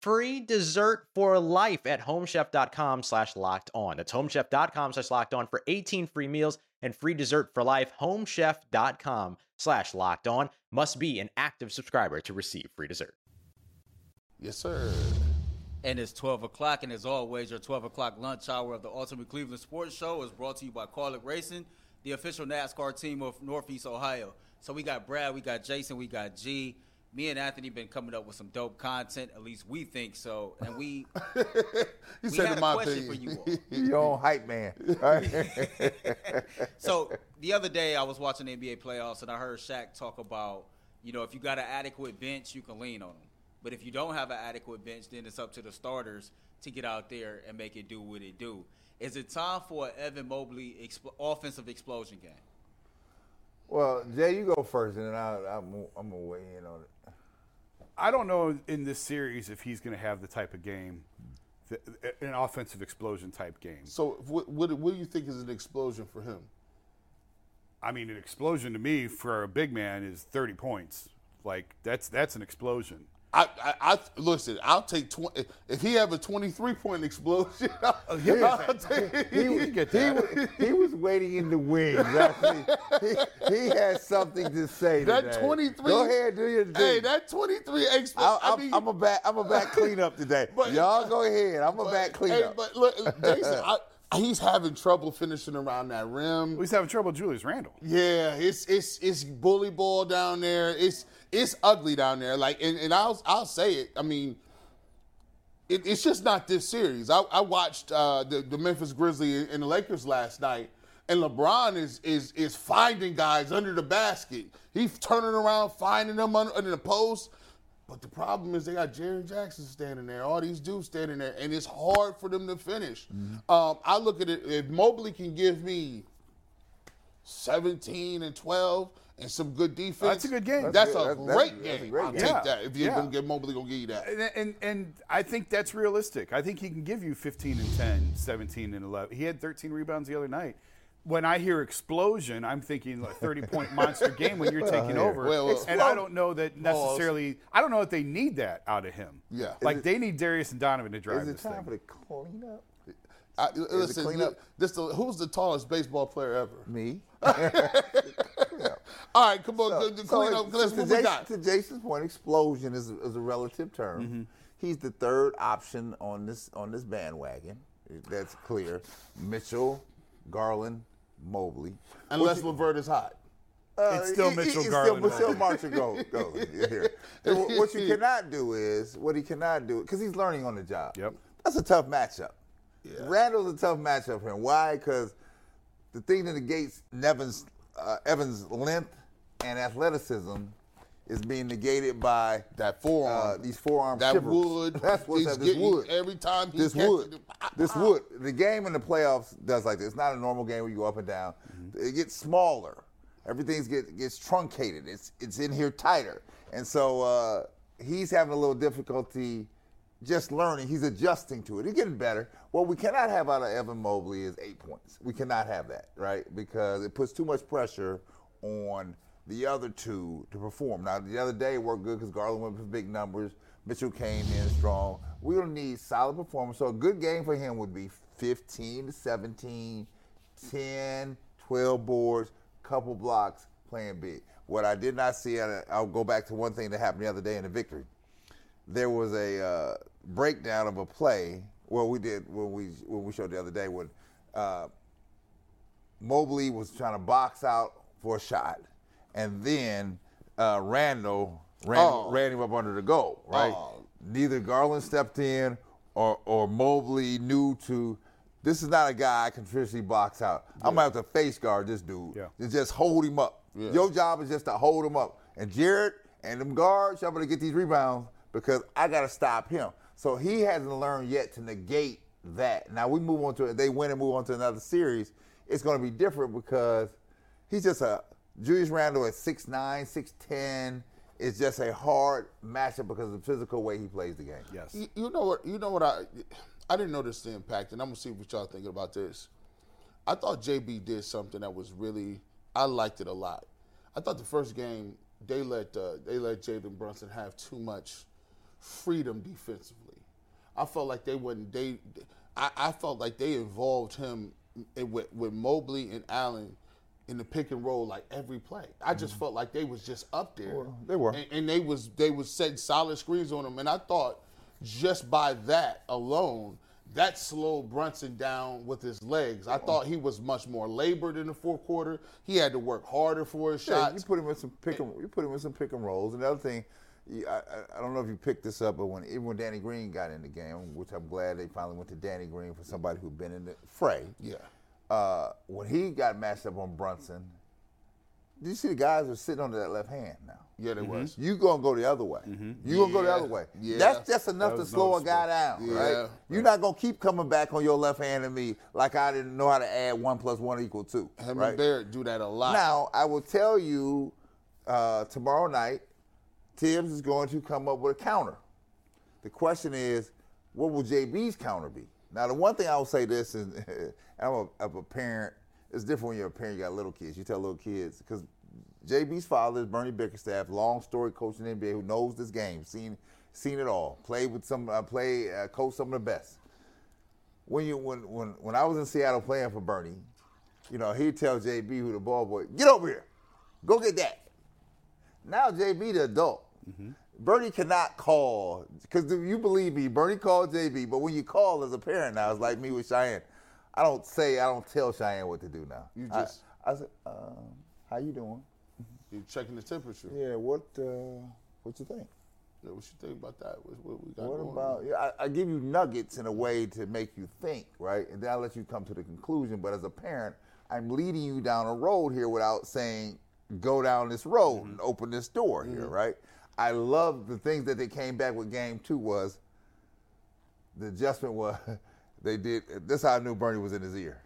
free dessert for life at homechef.com slash locked on. That's homechef.com slash locked on for 18 free meals and free dessert for life. Homechef.com slash locked on must be an active subscriber to receive free dessert. Yes, sir. And it's 12 o'clock, and as always, your 12 o'clock lunch hour of the Ultimate Cleveland Sports Show is brought to you by Kaulig Racing, the official NASCAR team of Northeast Ohio. So we got Brad, we got Jason, we got G me and Anthony been coming up with some dope content. At least we think so, and we. you we said had in a my question opinion. for you all. Your own hype man. so the other day I was watching the NBA playoffs and I heard Shaq talk about, you know, if you got an adequate bench, you can lean on them. But if you don't have an adequate bench, then it's up to the starters to get out there and make it do what it do. Is it time for an Evan Mobley exp- offensive explosion game? Well, Jay, you go first, and then I'll, I'm, I'm gonna weigh in on it. I don't know in this series if he's going to have the type of game, th- an offensive explosion type game. So, what, what, what do you think is an explosion for him? I mean, an explosion to me for a big man is 30 points. Like that's that's an explosion. I, I, I listen. I'll take twenty. If he have a twenty-three point explosion, oh, I'll, He, I'll take, he, was- he, was- he was waiting in the wings. He, he had something to say. that today. twenty-three. Go ahead, do your thing. Hey, that twenty-three explosion. I, I, I, mean, I'm a back. I'm a back cleanup today. But- Y'all go ahead. I'm a back hey, cleanup. but look, Jason, I, he's having trouble finishing around that rim. He's having trouble with Julius Randle. Yeah, it's it's it's bully ball down there. It's it's ugly down there. Like, and, and I'll I'll say it. I mean, it, it's just not this series. I, I watched uh, the the Memphis Grizzlies and the Lakers last night, and LeBron is is is finding guys under the basket. He's turning around, finding them under, under the post. But the problem is they got Jaren Jackson standing there, all these dudes standing there, and it's hard for them to finish. Um, I look at it if Mobley can give me 17 and 12 and some good defense. That's a good game. That's, That's a. That's- great that's a game. great I'll game. take Yeah. that. If you're Yeah. gonna get Mobley, gonna give you that. And, and and I think that's realistic. I think he can give you 15 and 10, 17 and 11. He had 13 rebounds the other night. When I hear explosion, I'm thinking like 30 point monster game when you're taking over. Well, well, and I don't know that necessarily. I don't know that they need that out of him. Yeah. like Is it- they need Darius and Donovan to drive Is it this time thing. for the cleanup? I, it listen, cleanup? this the, who's the tallest baseball player ever? Me. All right, come on, So- the, the so clean it- up. Let's to, Jason- to Jason's point, explosion is, is a relative term. Mm-hmm. He's the third option on this on this bandwagon. That's clear. Mitchell, Garland, Mobley. Unless LeVert is hot. Uh, It's still it- it- Mitchell it's Garland. Still, still Marshall go, go here. What, what you cannot do is what he cannot do because he's learning on the job. Yep. That's a tough matchup. Randle's a tough matchup for him. Why? Because the thing that negates Nevin's uh, Evans' length and athleticism is being negated by That forearm. uh, these forearm That shivers. wood. That's what's that. This wood. Every time he this wood. it, This wood. The game in the playoffs does like this. It's not a normal game where you go up and down. It gets smaller. Everything's get, gets truncated. It's it's in here tighter, and so uh, he's having a little difficulty just learning. He's adjusting to it. He's getting better. What we cannot have out of Evan Mobley is eight points. We cannot have that, right? Because it puts too much pressure on the other two to perform. Now, the other day worked good because Garland went for big numbers. Mitchell came in strong. We don't need solid performance. So a good game for him would be 15 to 17, 10, 12 boards, couple blocks, playing big. What I did not see, I'll go back to one thing that happened the other day in the victory. There was a uh, breakdown of a play. Well, we did when we when we showed the other day when uh, Mobley was trying to box out for a shot, and then uh, Randle ran, Oh. ran him up under the goal. Right. Oh. Neither Garland stepped in or or Mobley knew to. This is not a guy I can traditionally box out. I'm gonna have to face guard this dude. Yeah. And just hold him up. Yeah. Your job is just to hold him up. And Jarrett and them guards, y'all better get these rebounds because I gotta stop him. So he hasn't learned yet to negate that. Now we move on to it. They win and move on to another series. It's gonna be different because he's just a Julius Randle at 6'9", 6'10". It's just a hard matchup because of the physical way he plays the game. Yes. You, you know what? You know what? I I didn't notice the impact, and I'm gonna see what y'all thinking about this. I thought JB did something that was really. I liked it a lot. I thought the first game they let uh, they let Jalen Brunson have too much freedom defensively. I felt like they wouldn't. They, I, I felt like they involved him in, with with Mobley and Allen in the pick and roll like every play. I just mm-hmm. felt like they was just up there. they were. and, and they was they was setting solid screens on him. And I thought just by that alone, that slowed Brunson down with his legs. I thought he was much more labored in the fourth quarter. He had to work harder for his Yeah, shots. you put him in some pick and you put him in some pick and rolls. And the other thing, I, I- I don't know if you picked this up, but when even when Danny Green got in the game, which I'm glad they finally went to Danny Green for somebody who'd been in the fray. Yeah. Uh, when he got matched up on Brunson, did you see the guys were sitting under that left hand now? Yeah, there was. You gonna go the other way. You gonna go the other way. yeah. That's just enough That to was slow a guy down, Yeah, right? You're not gonna keep coming back on your left hand to me like I didn't know how to add one plus one equal two. Him right? and Barrett do that a lot. Now, I will tell you uh, tomorrow night, Thibs is going to come up with a counter. The question is, what will JB's counter be? Now, the one thing I will say this is, I'm a, I'm a parent. It's different when you're a parent. You got little kids. You tell little kids because JB's father is Bernie Bickerstaff, long story coach in the NBA who knows this game, seen seen it all, played with some, uh, play, uh, coached some of the best when you when when when I was in Seattle playing for Bernie, you know, he'd tell JB who the ball boy, get over here, go get that. Now JB the adult. Bernie cannot call because you believe me. Bernie called JB, but when you call as a parent now, it's like me with Cheyenne. I don't say, I don't tell Cheyenne what to do now. You just- I, said, um, how you doing? You're checking the temperature. Yeah, what uh, what you think? Yeah, what you think about that? What, what we got What about? Yeah, I, I give you nuggets in a way to make you think, right? And then I let you come to the conclusion. But as a parent, I'm leading you down a road here without saying, "Go down this road and open this door here," right? I love the things that they came back with. Game two was the adjustment was they did. This how I knew Bernie was in his ear.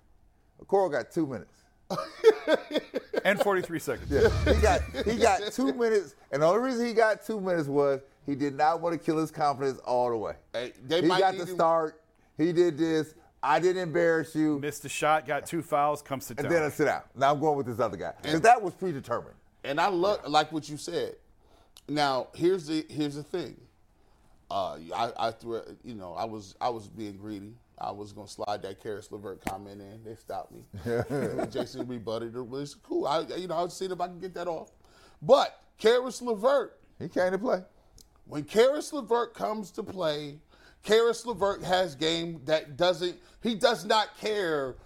Coral got two minutes. and 43 seconds. Yeah, He got he got two minutes, and the only reason he got two minutes was he did not want to kill his confidence all the way. Hey, they he might got need the start. He did this. I didn't embarrass you, Missed the shot, got two fouls, come sit and down. then I sit out. Now I'm going with this other guy because that was predetermined. And I love like what you said. Now here's the here's the thing. Uh, I, I threw it- you know I was I was being greedy. I was gonna slide that Caris LeVert comment in. They stopped me. Jason rebutted it. It was cool. I you know I was seeing if I can get that off. But Caris LeVert, He came to play. when Caris LeVert comes to play, Caris LeVert has game that doesn't. He does not care.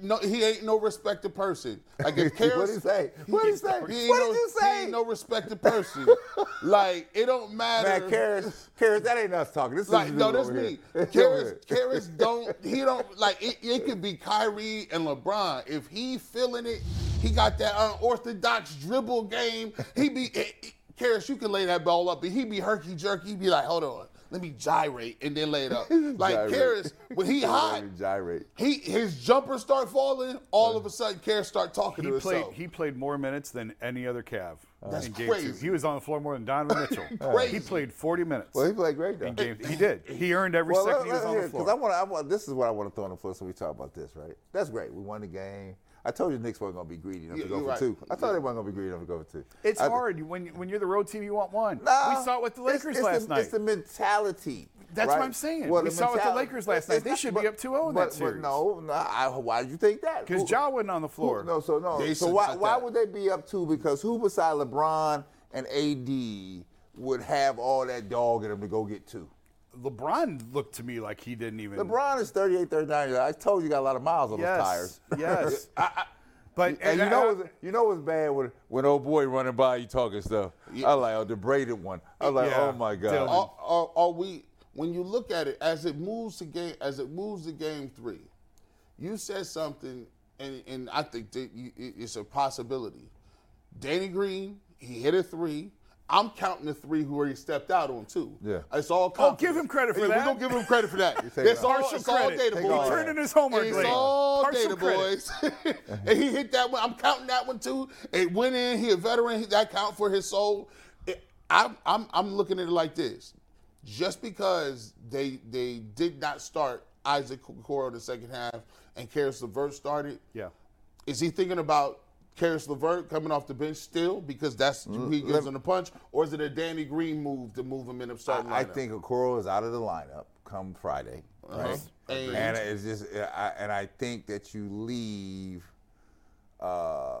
No, he ain't no respected person. Like if Caris, What'd he say? What'd he say? ain't What did no, you He ain't no respected person. like it don't matter. Man, Caris, Caris, that ain't us talking. This Like is no, that's here. me. Caris. Caris don't. He don't like it. It could be Kyrie and LeBron. If he feeling it, he got that unorthodox dribble game. He be it, it- Caris. You can lay that ball up, but he be herky jerky. He be like, hold on, let me gyrate and then lay it up. Like Gyrate. Caris, when he hot, Gyrate. he his jumpers start falling. All of a sudden, Caris start talking he to played himself. he played more minutes than any other Cav uh, That's in game crazy. two. He was on the floor more than Donovan Mitchell. Crazy. He played 40 minutes. Well, he played great though. in game. He did. He earned every Well, second he was on the because floor. I want, I want. This is what I want to throw on the floor. So we talk about this, right? That's great. We won the game. I told you the Knicks weren't going to be greedy enough Yeah, to go you're for right. two. I thought they weren't going to be greedy enough to go for two. It's I- hard when when you're the road team. You want one. Nah, we saw it with the Lakers it's last the, night. It's the mentality. That's right? what I'm saying. Well, We saw it with the Lakers last night. They not- should be up 2-0 in but- that series. But no, no I, why did you think that? Because Who- Ja wasn't on the floor. who- no, so no. They so why, why would they be up two? Because who beside LeBron and AD would have all that dog in them to go get two? LeBron looked to me like he didn't even. LeBron is 38, 39. I told you, you got a lot of miles on yes, those tires. Yes. but And you know, what's, you know what's bad when when old boy running by you talking stuff. I like oh, the braided one. I was like, Yeah, oh my god. Are, are, are we when you look at it as it moves to game as it moves to game three you said something and, and i think that you, it's a possibility danny green he hit a three i'm counting the three who already stepped out on too. Yeah. it's all Oh, give him credit for Yeah, that. we're gonna give him credit for that. Take it's it all, it's all credit. data boys He turned in his homework it's all Partial data credit. boys mm-hmm. and he hit that one. I'm counting that one too. It went in he a veteran he- that count for his soul. It- I'm, I'm, I'm looking at it like this. Just because they they did not start Isaac Okoro in the second half and Caris LeVert started, Yeah. is he thinking about Caris LeVert coming off the bench still because that's he gives him the punch, or is it a Danny Green move to move him in the starting I, I lineup? think Okoro is out of the lineup come Friday. Right? And- And it's just, I, and I think that you leave. Uh,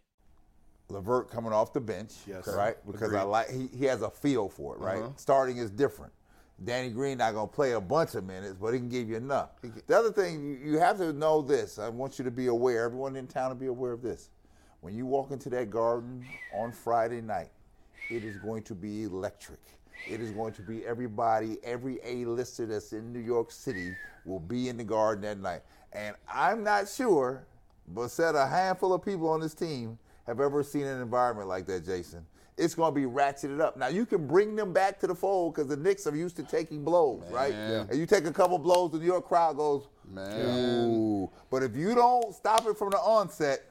LeVert coming off the bench, Yes. right? Because I like he, he has a feel for it, right? Starting is different. Danny Green not gonna play a bunch of minutes, but he can give you enough. The other thing you- you have to know this. I want you to be aware. Everyone in town to be aware of this. When you walk into that garden on Friday night, it is going to be electric. It is going to be everybody, every A-lister that's in New York City will be in the garden that night. And I'm not sure, but said a handful of people on this team have ever seen an environment like that, Jason. It's going to be ratcheted up. Now you can bring them back to the fold because the Knicks are used to taking blows, right? And you take a couple blows, the New York crowd goes, Man. "Ooh!" But if you don't stop it from the onset,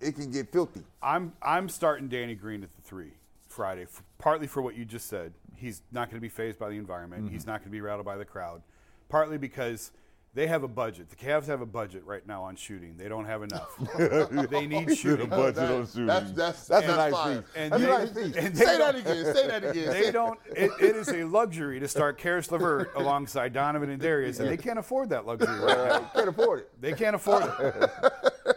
it can get filthy. I'm I'm starting Danny Green at the three Friday, f- partly for what you just said. He's not going to be phased by the environment. Mm-hmm. He's not going to be rattled by the crowd. Partly because they have a budget. The Cavs have a budget right now on shooting. They don't have enough. they need shooting. a budget That- on shooting. That's that's That's a nice fire. piece. And That's a they- nice piece. and they Say that don't- again. Say that again. They don't. It, it is a luxury to start Caris LeVert alongside Donovan and Darius, and they can't afford that luxury. Right now. Can't afford it. They can't afford it.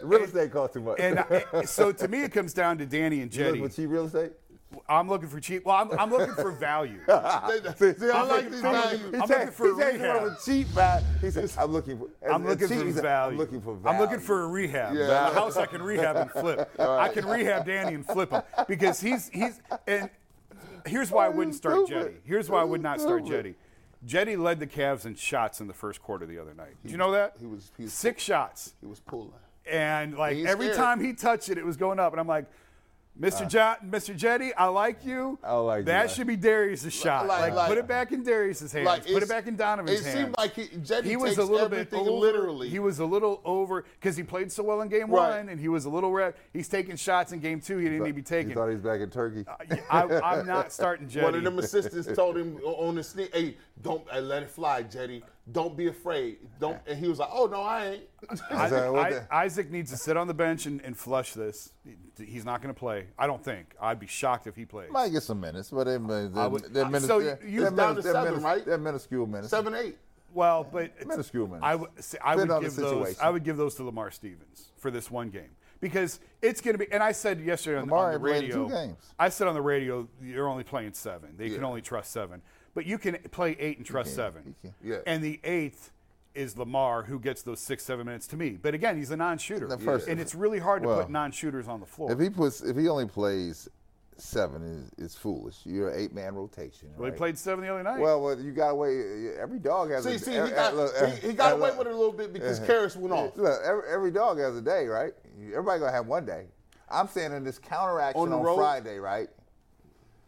The real estate costs too much. And I, so to me, it comes down to Danny and you looking Cedi. for cheap real estate? I'm looking for cheap. Well, I'm, I'm looking for value. See, I like this I'm value. I'm said, looking for he said rehab. wanted a cheap value. He said, I'm looking for. I'm a looking cheap- for said, value. I'm looking for value. I'm looking for a rehab. Yeah. A house I can rehab and flip. I can rehab Danny and flip him because he's he's and here's why I wouldn't start Stupid. Cedi. Here's why I would not start Stupid. Cedi. Cedi led the Cavs in shots in the first quarter the other night. Did you know that? he was- he was- six shots, He was pulling. and like He's every scared. time he touched it, it was going up, and I'm like. Mr. Jot, Mr. Cedi, I like you. I like you, that man. should be Darius' shot. like- Like, like- put it back in Darius' hands. put it back in Donovan's It hands seemed like he, Cedi he was takes a little bit everything over, literally. He was a little over because he played so well in game Right. one, and he was a little. Re- he's taking shots in game two. He didn't need to be taking. thought he was back in Turkey? I, I'm not starting Cedi. One of them assistants told him on the sneak, "Hey, don't uh, let it fly, Cedi. Don't be afraid. Don't." And he was like, "Oh no, I ain't." I- So what I- Isaac needs to sit on the bench and, and flush this. He's not going to play. I don't think. I'd be shocked if he plays. Might get some minutes, but they're, they're, would- they're, minus, so they're, you- they're, down to minus- they're seven, minus- right? They're minuscule minutes. Seven, eight. Well, but it's- Minuscule minutes. I would I would give those. I would give those to Lamar Stevens for this one game because it's going to be. And I said yesterday on, Lamar on the radio. two games. I said on the radio, you're only playing seven. They can only trust seven, but you can play eight and trust can, seven. Yeah. And the eighth is Lamar who gets those six, seven minutes to me. But again, he's a non-shooter, The first- and it's really hard to Well, put non-shooters on the floor. If he puts, if he only plays seven, is, is foolish. You're an eight man rotation. well, he right? played seven the other night. Well, well, you got away. Every dog has See, a see, eh, he eh, got, look, he, eh, he got eh, away look. with it a little bit because Caris went off. Look, every, every dog has a day, right? Everybody gonna have one day. I'm saying in this counteraction On on, the road? Friday, right?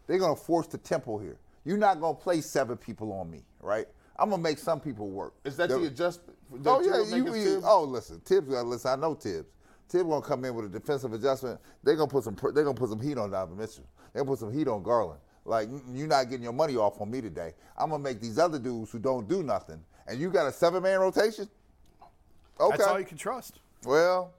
They're gonna force the tempo here. You're not gonna play seven people on me, right? I'm gonna make some people work. Is that The- the adjustment? that Oh yeah, you, you- oh listen, Thibs listen. I know Thibs. Thibs gonna come in with a defensive adjustment. They're gonna put some. They're gonna put some heat on Donovan Mitchell. They're gonna put some heat on Garland. Like "Mm, you're not getting your money off on me today. I'm gonna make these other dudes who don't do nothing. And you got a seven man rotation. Okay. That's all you can trust. well,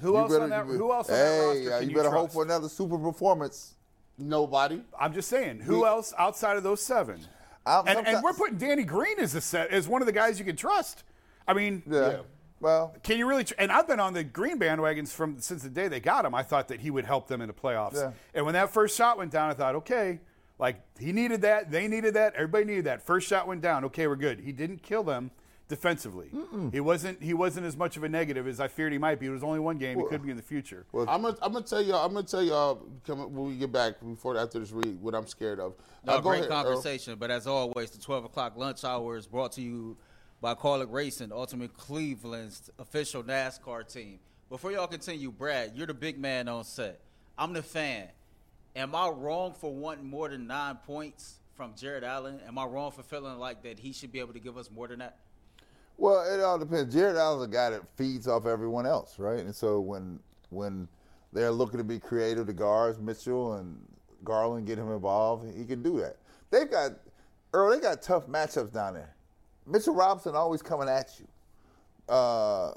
Who you else on that- who else on that hey, roster uh, can you you better hope for another super performance. Nobody. I'm just saying, who We- else outside of those seven? I'm- and, and we're putting Danny Green as a set as one of the guys you can trust. I mean, Yeah. Yeah. Well, Can you really? Tr- and I've been on the Green bandwagons from since the day they got him. I thought that he would help them in the playoffs. Yeah. And when that first shot went down, I thought, okay, like he needed that, they needed that, everybody needed that. First shot went down, okay, we're good. He didn't kill them defensively. He wasn't. He wasn't as much of a negative as I feared he might be. It was only one game. he could be in the future. I'm gonna, I'm gonna tell y'all I'm gonna tell y'all come, when we get back before after this read what I'm scared of. No, Uh, great ahead, Earl. conversation. But as always, the 12 o'clock lunch hour is brought to you by Kaulig Racing, Ultimate Cleveland's official NASCAR team. Before y'all continue, Brad, you're the big man on set. I'm the fan. Am I wrong for wanting more than nine points from Jarrett Allen? Am I wrong for feeling like that he should be able to give us more than that? Well, it all depends. Jarrett Allen's a guy that feeds off everyone else, right? And so when when they're looking to be creative, the guards, Mitchell and Garland get him involved, he can do that. They've got Earl, they got tough matchups down there. Mitchell Robinson always coming at you. Uh,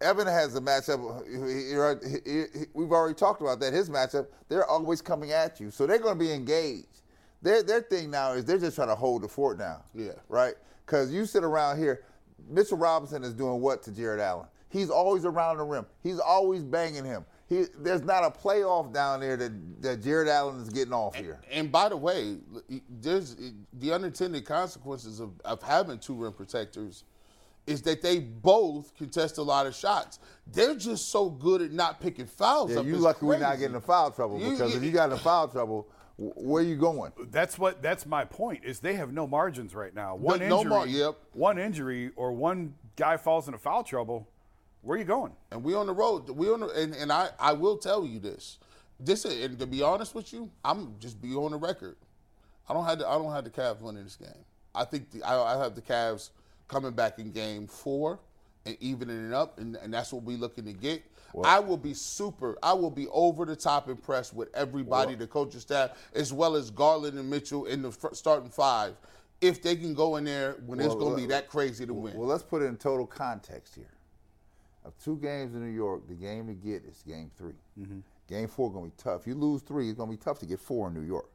Evan has a matchup. he- he- he- We've already talked about that. His matchup, they're always coming at you, so they're going to be engaged. Their their thing now is they're just trying to hold the fort down. Yeah. Right. Because you sit around here, Mitchell Robinson is doing what to Jarrett Allen? He's always around the rim. He's always banging him. He there's not a playoff down there that that Jarrett Allen is getting off here. And by the way, there's the unintended consequences of, of having two rim protectors is that they both contest a lot of shots. They're just so good at not picking fouls. Yeah, up. you It's lucky we're not getting in foul trouble You- because you- if you got in foul trouble, wh- where you going? That's what. That's my point. Is they have no margins right now. One No- no injury. mar- yep. One injury or one guy falls into foul trouble. Where are you going? and we on the road. We on the, and, and I, I will tell you this. This and to be honest with you, I'm just be on the record. I don't have the, I don't have the Cavs winning this game. I think the, I, I have the Cavs coming back in game four and evening it up, and, and that's what we looking to get. I will be super. I will be over the top impressed with everybody, the coaching staff, as well as Garland and Mitchell in the fr- starting five, if they can go in there when it's going to be that crazy to win. Well, let's put it in total context here. Of two games in New York, the game to get is game 3 Mm-hmm. Game four going to be tough. You lose three, it's going to be tough to get four in New York.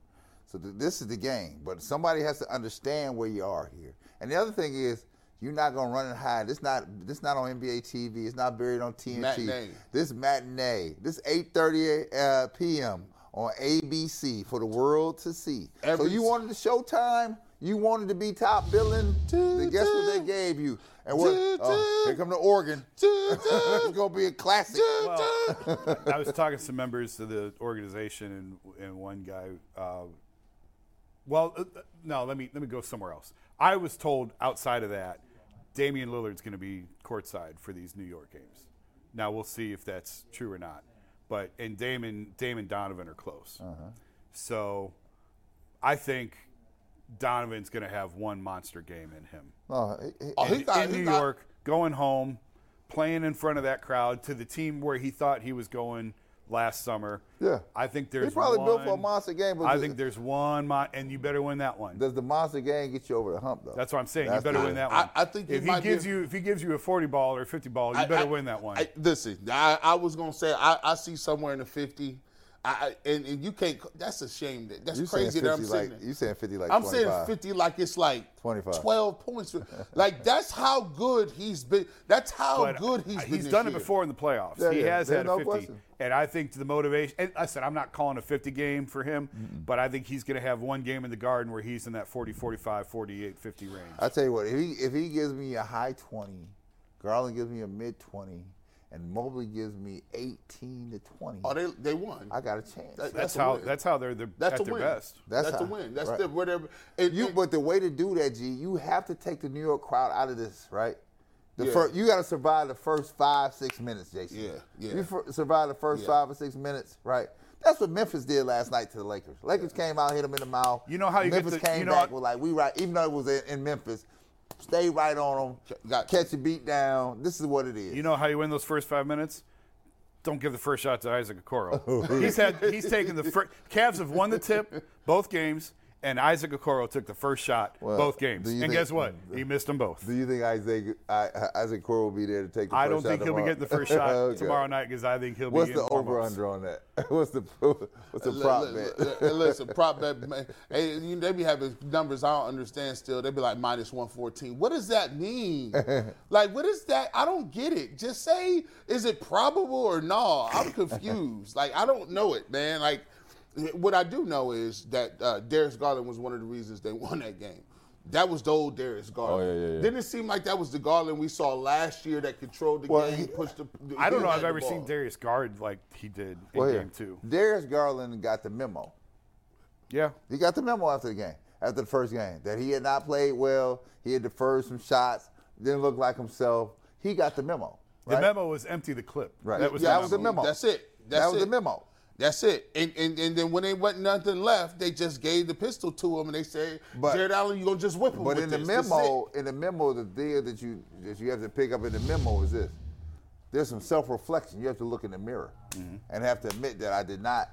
So th- this is the game. But somebody has to understand where you are here. And the other thing is, you're not going to run and hide. This not this not on NBA TV. It's not buried on TNT. Matinee. This matinee. This 8:30 uh, p.m. on ABC for the world to see. Every so you wanted the Showtime. You wanted to be top billing. Then guess what they gave you? And what? Oh, here come the organ. it's gonna be a classic. Well, I was talking to some members of the organization, and, and one guy. Uh, well, uh, no, let me let me go somewhere else. I was told outside of that, Damian Lillard's going to be courtside for these New York games. Now we'll see if that's true or not. But and Damon Damon Donovan are close. Uh-huh. So I think Donovan's going to have one monster game in him Oh, he- he- Oh, he in, got- in he New got- York, going home, playing in front of that crowd to the team where he thought he was going last summer. Yeah. I think there's he probably one, built for a monster game. But I the- think there's one, mon- and you better win that one. does the monster game get you over the hump though? That's what I'm saying. That's you better the- win that one. I think if he gives give- you if he gives you a 40 ball or a 50 ball, you I- better I- win that one. I- listen, I, I was gonna say I, I see somewhere in the fifty. I, I- and, and you can't. That's a shame. That that's You saying crazy that I'm saying. like that. you saying 50 like I'm 25. saying 50 like it's like 25. 12 points. like that's how good he's been. That's how But uh, good he's been. he's this done it before in the playoffs. Yeah, he yeah, has there's had no a 50. question. And I think the motivation, and I said, I'm not calling a 50 game for him, but I think he's going to have one game in the garden where he's in that 40, 45, 48, 50 range. I tell you what, if he if he gives me a high 20, Garland gives me a mid 20, and Mobley gives me 18 to 20, Oh, they they won. I got a chance. That- that's a how win. that's how they're, they're That's at a their win. best. That's That's, a win. That's right. the whatever. And, You, and- but the way to do that, G, you have to take the New York crowd out of this, right? The Yeah. first, you got to survive the first five, six minutes, Jason. Yeah, yeah. You fir- survive the first Yeah. five or six minutes, right? That's what Memphis did last night to the Lakers. Lakers came out, hit them in the mouth. You know how you get Memphis the- came you know back with like we right, even though it was in, in Memphis, stay right on them, Got- catch a beat down. This is what it is. You know how you win those first five minutes? Don't give the first shot to Isaac Okoro. he's had he's taken the first. Cavs have won the tip both games, and Isaac Okoro took the first shot Well, both games. And think- guess what? He missed them both. Do you think Isaac I, Isaac Core will be there to take the I first don't shot think he'll be getting the first shot Okay. tomorrow night because I think he'll What's be. the over under on that? What's the what's the prop li- bet? li- li- Listen, prop bet. man, Hey, you know, they be having numbers I don't understand. Still, they be like minus one fourteen. What does that mean? like, what is that? I don't get it. Just say, is it probable or no? I'm confused. like, I don't know it, man. Like, what I do know is that uh, Darius Garland was one of the reasons they won that game. That was the old Darius Garland. Oh, yeah, yeah, yeah. Didn't it seem like that was the Garland we saw last year that controlled the Well, game, he- pushed the? I don't know. I've the ever ball. seen Darius guard like he did in Well, here, game two. Darius Garland got the memo. Yeah. He got the memo after the game, after the first game, that he had not played well. He had deferred some shots, didn't look like himself. He got the memo. The memo was empty the clip. Right. That was, Yeah, the that was the memo. memo. That's it. That's that was it. the memo. That's it. And, and and then when they wasn't nothing left, they just gave the pistol to him and they said, But- Jarrett Allen, you're gonna just whip him But in the this. Is memo, in the memo, the deal that you that you have to pick up in the memo is this: there's some self-reflection. You have to look in the mirror Mm-hmm. and have to admit that I did not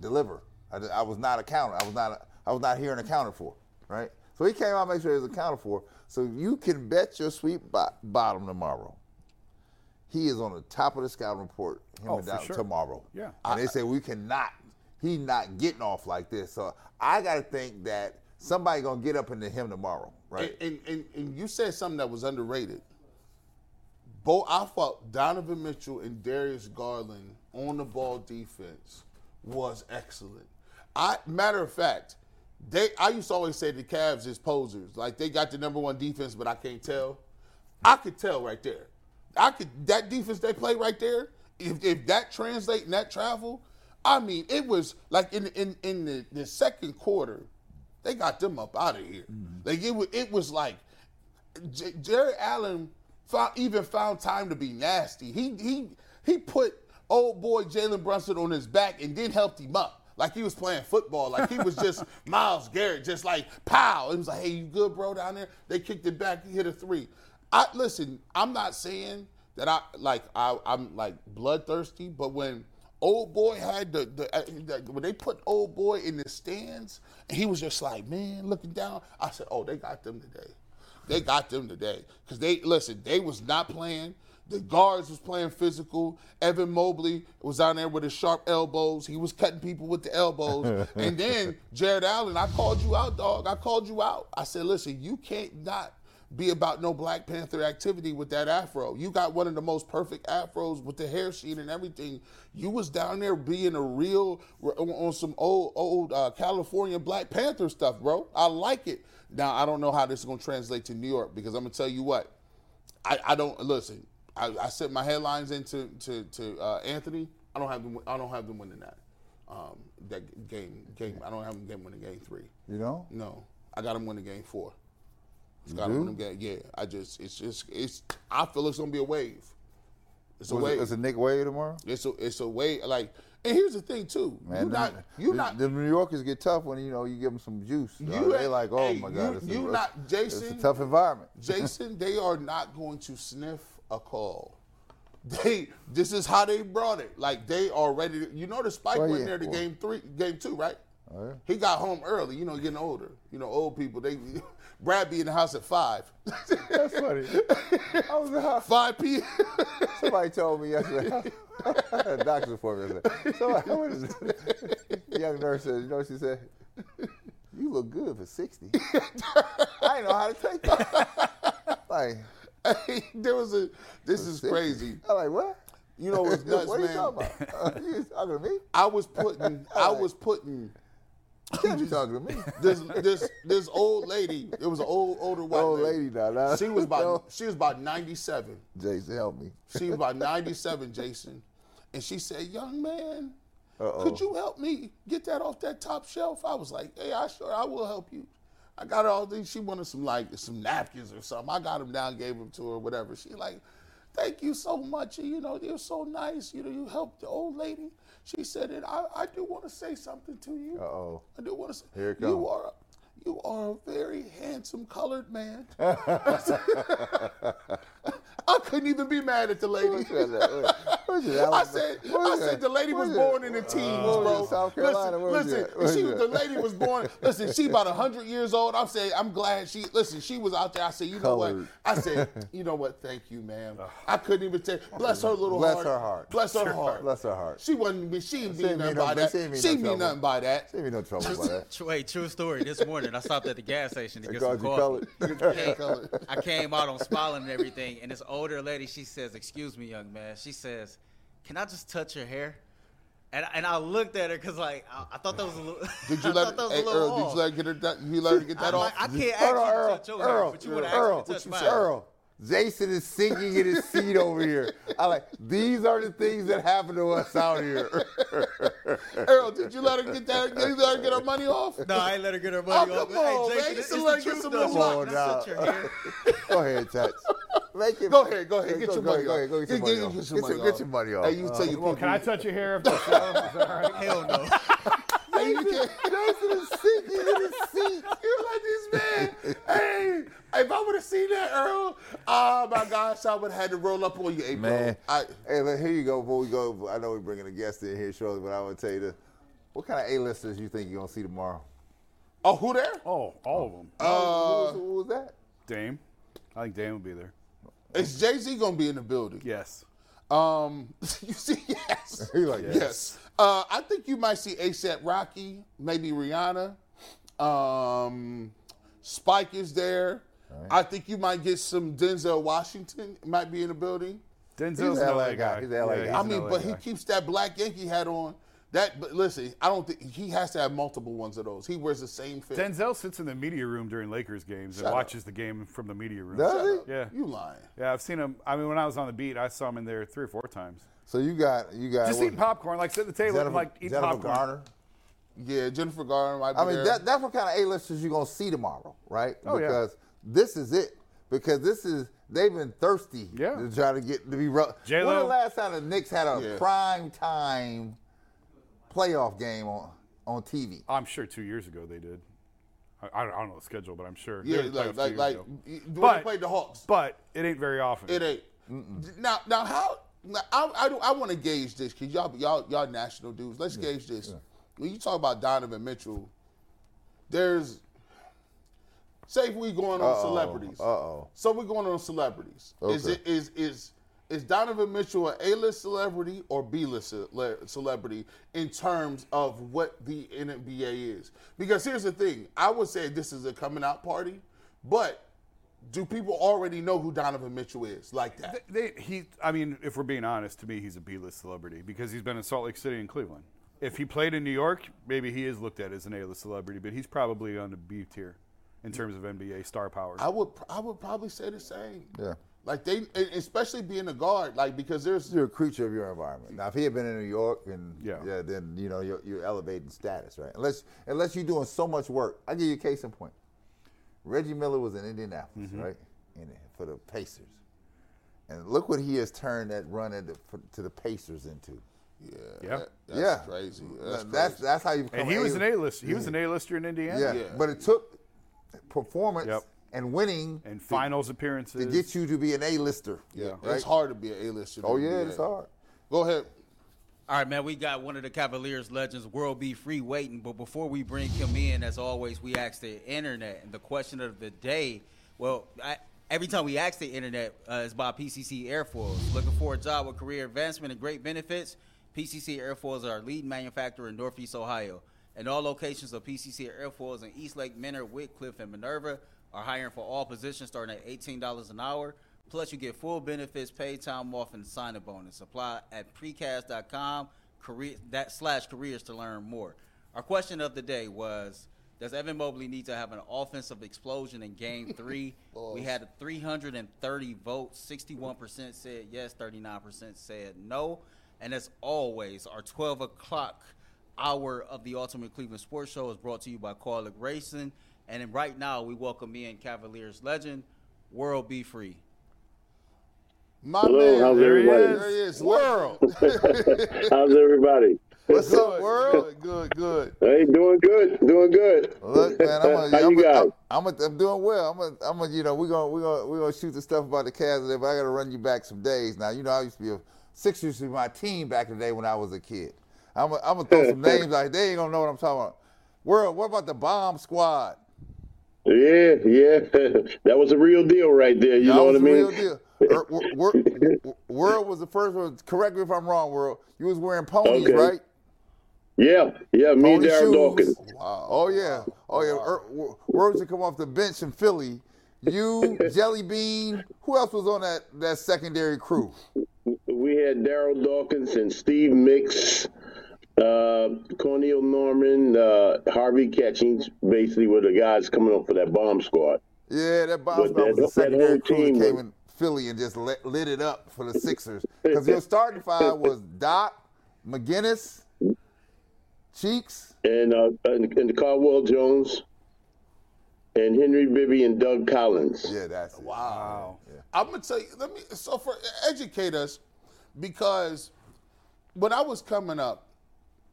deliver. I, did- I was not accounted. I was not. I was not here and accounted for. Right. So he came out, make sure he was accounted for. So you can bet your sweet bo- bottom tomorrow. He is on the top of the scouting report. Him Oh, and for sure. tomorrow. Yeah. And they say we cannot. He not getting off like this. So I got to think that somebody gonna get up into him tomorrow. Right. And, and, and, and you said something that was underrated. Both I thought Donovan Mitchell and Darius Garland on the ball defense was excellent. I matter of fact, they I used to always say the Cavs is posers. Like they got the number one defense, but I can't tell. I could tell right there. I could that defense they play right there. If, if that translate and that travel, I mean, it was like in in in the, the second quarter, they got them up out of here. Mm-hmm. Like it was it was like J- Jarrett Allen found, even found time to be nasty. He he he put old boy Jalen Brunson on his back and then helped him up. Like he was playing football. Like he was just Myles Garrett, just like pow. It was like, hey, you good, bro, down there? They kicked it back, he hit a three. I listen, I'm not saying that I like I, I'm like bloodthirsty, but when old boy had the, the, uh, the when they put old boy in the stands and he was just like, man, looking down, I said, oh, they got them today. They got them today because they listen. They was not playing. The guards was playing physical. Evan Mobley was down there with his sharp elbows. He was cutting people with the elbows. and then Jarrett Allen, I called you out, dog. I called you out. I said, listen, you can't not be about no Black Panther activity with that afro. You got one of the most perfect afros with the hair sheet and everything. You was down there being a real on some old old uh, California Black Panther stuff, bro. I like it. Now I don't know how this is gonna translate to New York because I'm gonna tell you what. I, I don't listen. I, I sent my headlines into to, to uh, Anthony. I don't have them. I don't have them winning that. Um, that game game. I don't have them winning game three. You know? No, I got them winning game four. It's You got them do? winning game. Yeah, I just it's just it's. I feel it's gonna be a wave. It's a Was it- wave. It's a Nick Wade tomorrow. It's a it's a wave. Like, and here's the thing too. Man, you not you the, not The New Yorkers get tough when you know you give them some juice. You You they like, oh hey, my you- god, it's you a, not- it's a tough environment. Jason, they are not going to sniff a call. They this is how they brought it. Like they are ready. To, you know the spike Well, went yeah, there to well- game three, game two, right? Oh, yeah. He got home early. You know, getting older. You know, old people. They Brad be in the house at five. That's funny. I was uh, five p. somebody told me yesterday. I had a doctor's appointment. Somebody, what is it? young nurse said, you know what she said? You look good for 60. I didn't know how to take that. Like, there was a. This is 60. crazy. I'm like, what? You know what's nuts, what are you talking about? Uh, you talking to me? I was putting. I was putting. You can't be talking to me. This this this old lady. It was an old older white Old lady now. now. She was about she was about ninety seven. Jason, help me. She was about 97, Jason. And she said, Young man, Uh-oh. could you help me get that off that top shelf? I was like, Hey, I sure I will help you. I got all these. She wanted some like some napkins or something. I got them down, gave them to her, whatever. She like, thank you so much. You know, you're so nice. You know, you helped the old lady. She said, and I, I do want to say something to you. Uh-oh. I do want to say, Here it you comes. are, you are a very handsome colored man. I couldn't even be mad at the lady. Where's that? Where's that? I said, I said the lady was born in the teens, bro. South Carolina, listen, listen, that? She, that? the lady was born. Listen, she about hundred years old. I'm saying, I'm glad she. Listen, she was out there. I said, you know what? I said, you know what? Thank you, ma'am. I couldn't even take. Bless her little heart. Bless heart. her heart. Bless her heart. Bless her heart. She wasn't. She didn't She mean ain't nothing no- by that. she ain't mean She no mean trouble. nothing by that. Ain't be no trouble about that. Wait, true story. This morning I stopped at the gas station to get some called coffee. I came out on smiling and everything, and this older lady, she says, "Excuse me, young man." She says, "Can I just touch your hair?" And, and I looked at her because like I, I thought that was a little. Did you let? thought that was Hey, a little Earl, did you let her get her? that- You let her get that I'm off? like, I can't ask Hold you on, Earl. touch your hair, Earl, but you would have Earl, me to touch mine. Earl, Jason is sinking in his seat over here. I like these are the things that happen to us out here. Earl, did you let her get that? Did you let her get her money off? No, I let her get her money Oh, off. come on, hey, man. Jason, You still let her get some though. little Come Can I touch your hair? go ahead, Tats. Make it. Go ahead, go ahead, get go, your go money go off. ahead, go get your Get- money get- off. get your Get money your- get your money off. Hey, you tell uh, your Well, people. can I touch your hair after the show? All right? Hell no. Hey, you can't. Jason is sinking in his seat. You're like this man. Hey, if I would have seen that, Earl, oh my gosh, I would have had to roll up on you, hey. Man, I, hey, look, here you go. Before we go, I know we're bringing a guest in here shortly, but I want to tell you this. What kind of A-listers you think you're gonna see tomorrow? oh, who there? Oh, all of them. Uh, who, who was that? Dame. I think Dame will be there. is Jay Z gonna be in the building? Yes. Um, you see, yes, He like, yes. Uh, I think you might see ASAP Rocky, maybe Rihanna. Um, Spike is there. I think you might get some Denzel Washington might be in the building. Denzel's He's an an LA LA guy. guy. He's an LA guy. I mean, LA but he keeps that black Yankee hat on. That, but listen, I don't think he has to have multiple ones of those. He wears the same fit. Denzel sits in the media room during Lakers games and up. watches the game from the media room. Does he? Yeah. You lying? Yeah, I've seen him. I mean, when I was on the beat, I saw him in there three or four times. So you got you got Just what, eating popcorn, like sit at the table Jennifer, and like eat Jennifer popcorn. Garner. Yeah, Jennifer Garner might be I mean, there. that, that's what kind of A-listers you're gonna see tomorrow, right? Oh, yeah. because this is it. Because this is they've been thirsty Yeah. to try to get to be. Ru- J-Lo. When the last time the Knicks had a Yeah. prime time playoff game on on TV? I'm sure two years ago they did. I, I don't know the schedule, but I'm sure. yeah, They like like like when But- they played the Hawks. But it ain't very often. It ain't. Now, now how? I I, do- I want to gauge this because y'all y'all y'all national dudes. Let's gauge this. When you talk about Donovan Mitchell, there's say if we going on Uh-oh. celebrities. Uh-oh. So we're going on celebrities. Is Okay. it is is is Donovan Mitchell an A-list celebrity or B-list cele- celebrity in terms of what the NBA is? Because here's the thing: I would say this is a coming out party, but do people already know who Donovan Mitchell is like that? They, he, I mean, if we're being honest, to me, he's a B-list celebrity because he's been in Salt Lake City and Cleveland. If he played in New York, maybe he is looked at as an A-list celebrity, but he's probably on the B tier in terms of NBA star power. I would I would probably say the same. Yeah. Like they, especially being a guard, like because there's You're a creature of your environment. Now, if he had been in New York, and Yeah. yeah, then you know you're, you're elevating status, right? Unless unless you're doing so much work. I will give you a case in point. Reggie Miller was in Indianapolis, Mm-hmm. right, in for the Pacers, and look what he has turned that run at the, for, to the Pacers into. yeah, Yeah. that- that's yeah, crazy. That's that's crazy. that's how you. And he was an A- A-list. He was an A-lister in Indiana. Yeah. Yeah. but it took performance Yep. and winning And finals appearances. to get you to be an A-lister. yeah, right. it's hard to be an A-lister. Oh yeah, it's hard. Go ahead. All right, man, we got one of the Cavaliers legends, World B. Free, waiting. But before we bring him in, as always, we ask the internet. And the question of the day, well, I, every time we ask the internet, uh, is about PCC Airfoils. Looking for a job with career advancement and great benefits? PCC Airfoils are our leading manufacturer in Northeast Ohio. And all locations of PCC Airfoils in Eastlake, Mentor, Wickliffe, and Minerva are hiring for all positions starting at $18 an hour. Plus, you get full benefits, paid time off, and sign-up bonus. Apply at precast.com career, that slash careers to learn more. Our question of the day was, does Evan Mobley need to have an offensive explosion in game three? we had 330 votes. 61% said yes, 39% said no. And as always, our 12 o'clock hour of the Ultimate Cleveland Sports Show is brought to you by Kaulig Racing. And right now, we welcome in Cavaliers legend, World B. Free. My Hello, man, how's there he everybody? is. There he is. World. How's everybody? What's up, world? Good, good. Hey, doing good, doing good. Look, man, I'm a, How I'm, you a, guys? I'm, I'm, a, I'm doing well. I'm a, I'm a, you know, we're gonna we're gonna we're gonna shoot the stuff about the Cavs today, but I gotta run you back some days. Now, you know, I used to be a Sixers was my team back in the day when I was a kid. I'm gonna I'm gonna throw some names out. They ain't gonna know what I'm talking about. World, what about the bomb squad? Yeah, yeah. That was a real deal right there. You That know what I mean? Er, Wor- Wor- World was the first one. Correct me if I'm wrong, World. You was wearing ponies, Okay. right? Yeah, yeah. Me and shoes. Dawkins. Oh yeah. Oh yeah. Er, Wor- Word used to come off the bench in Philly. You, Jelly Bean. Who else was on that that secondary crew? We had Darryl Dawkins and Steve Mix, uh, Cornel Norman, uh, Harvey Catchings. Basically, were the guys coming up for that bomb squad. Yeah, that bomb But squad was that- the secondary whole crew that team came in Philly and just lit, lit it up for the Sixers. Because your starting five was Doc, McGinnis, Cheeks. And uh, and, and Caldwell Jones, and Henry Bibby and Doug Collins. Yeah, that's it. Wow. I'm gonna tell you. Let me. So for educate us, because when I was coming up,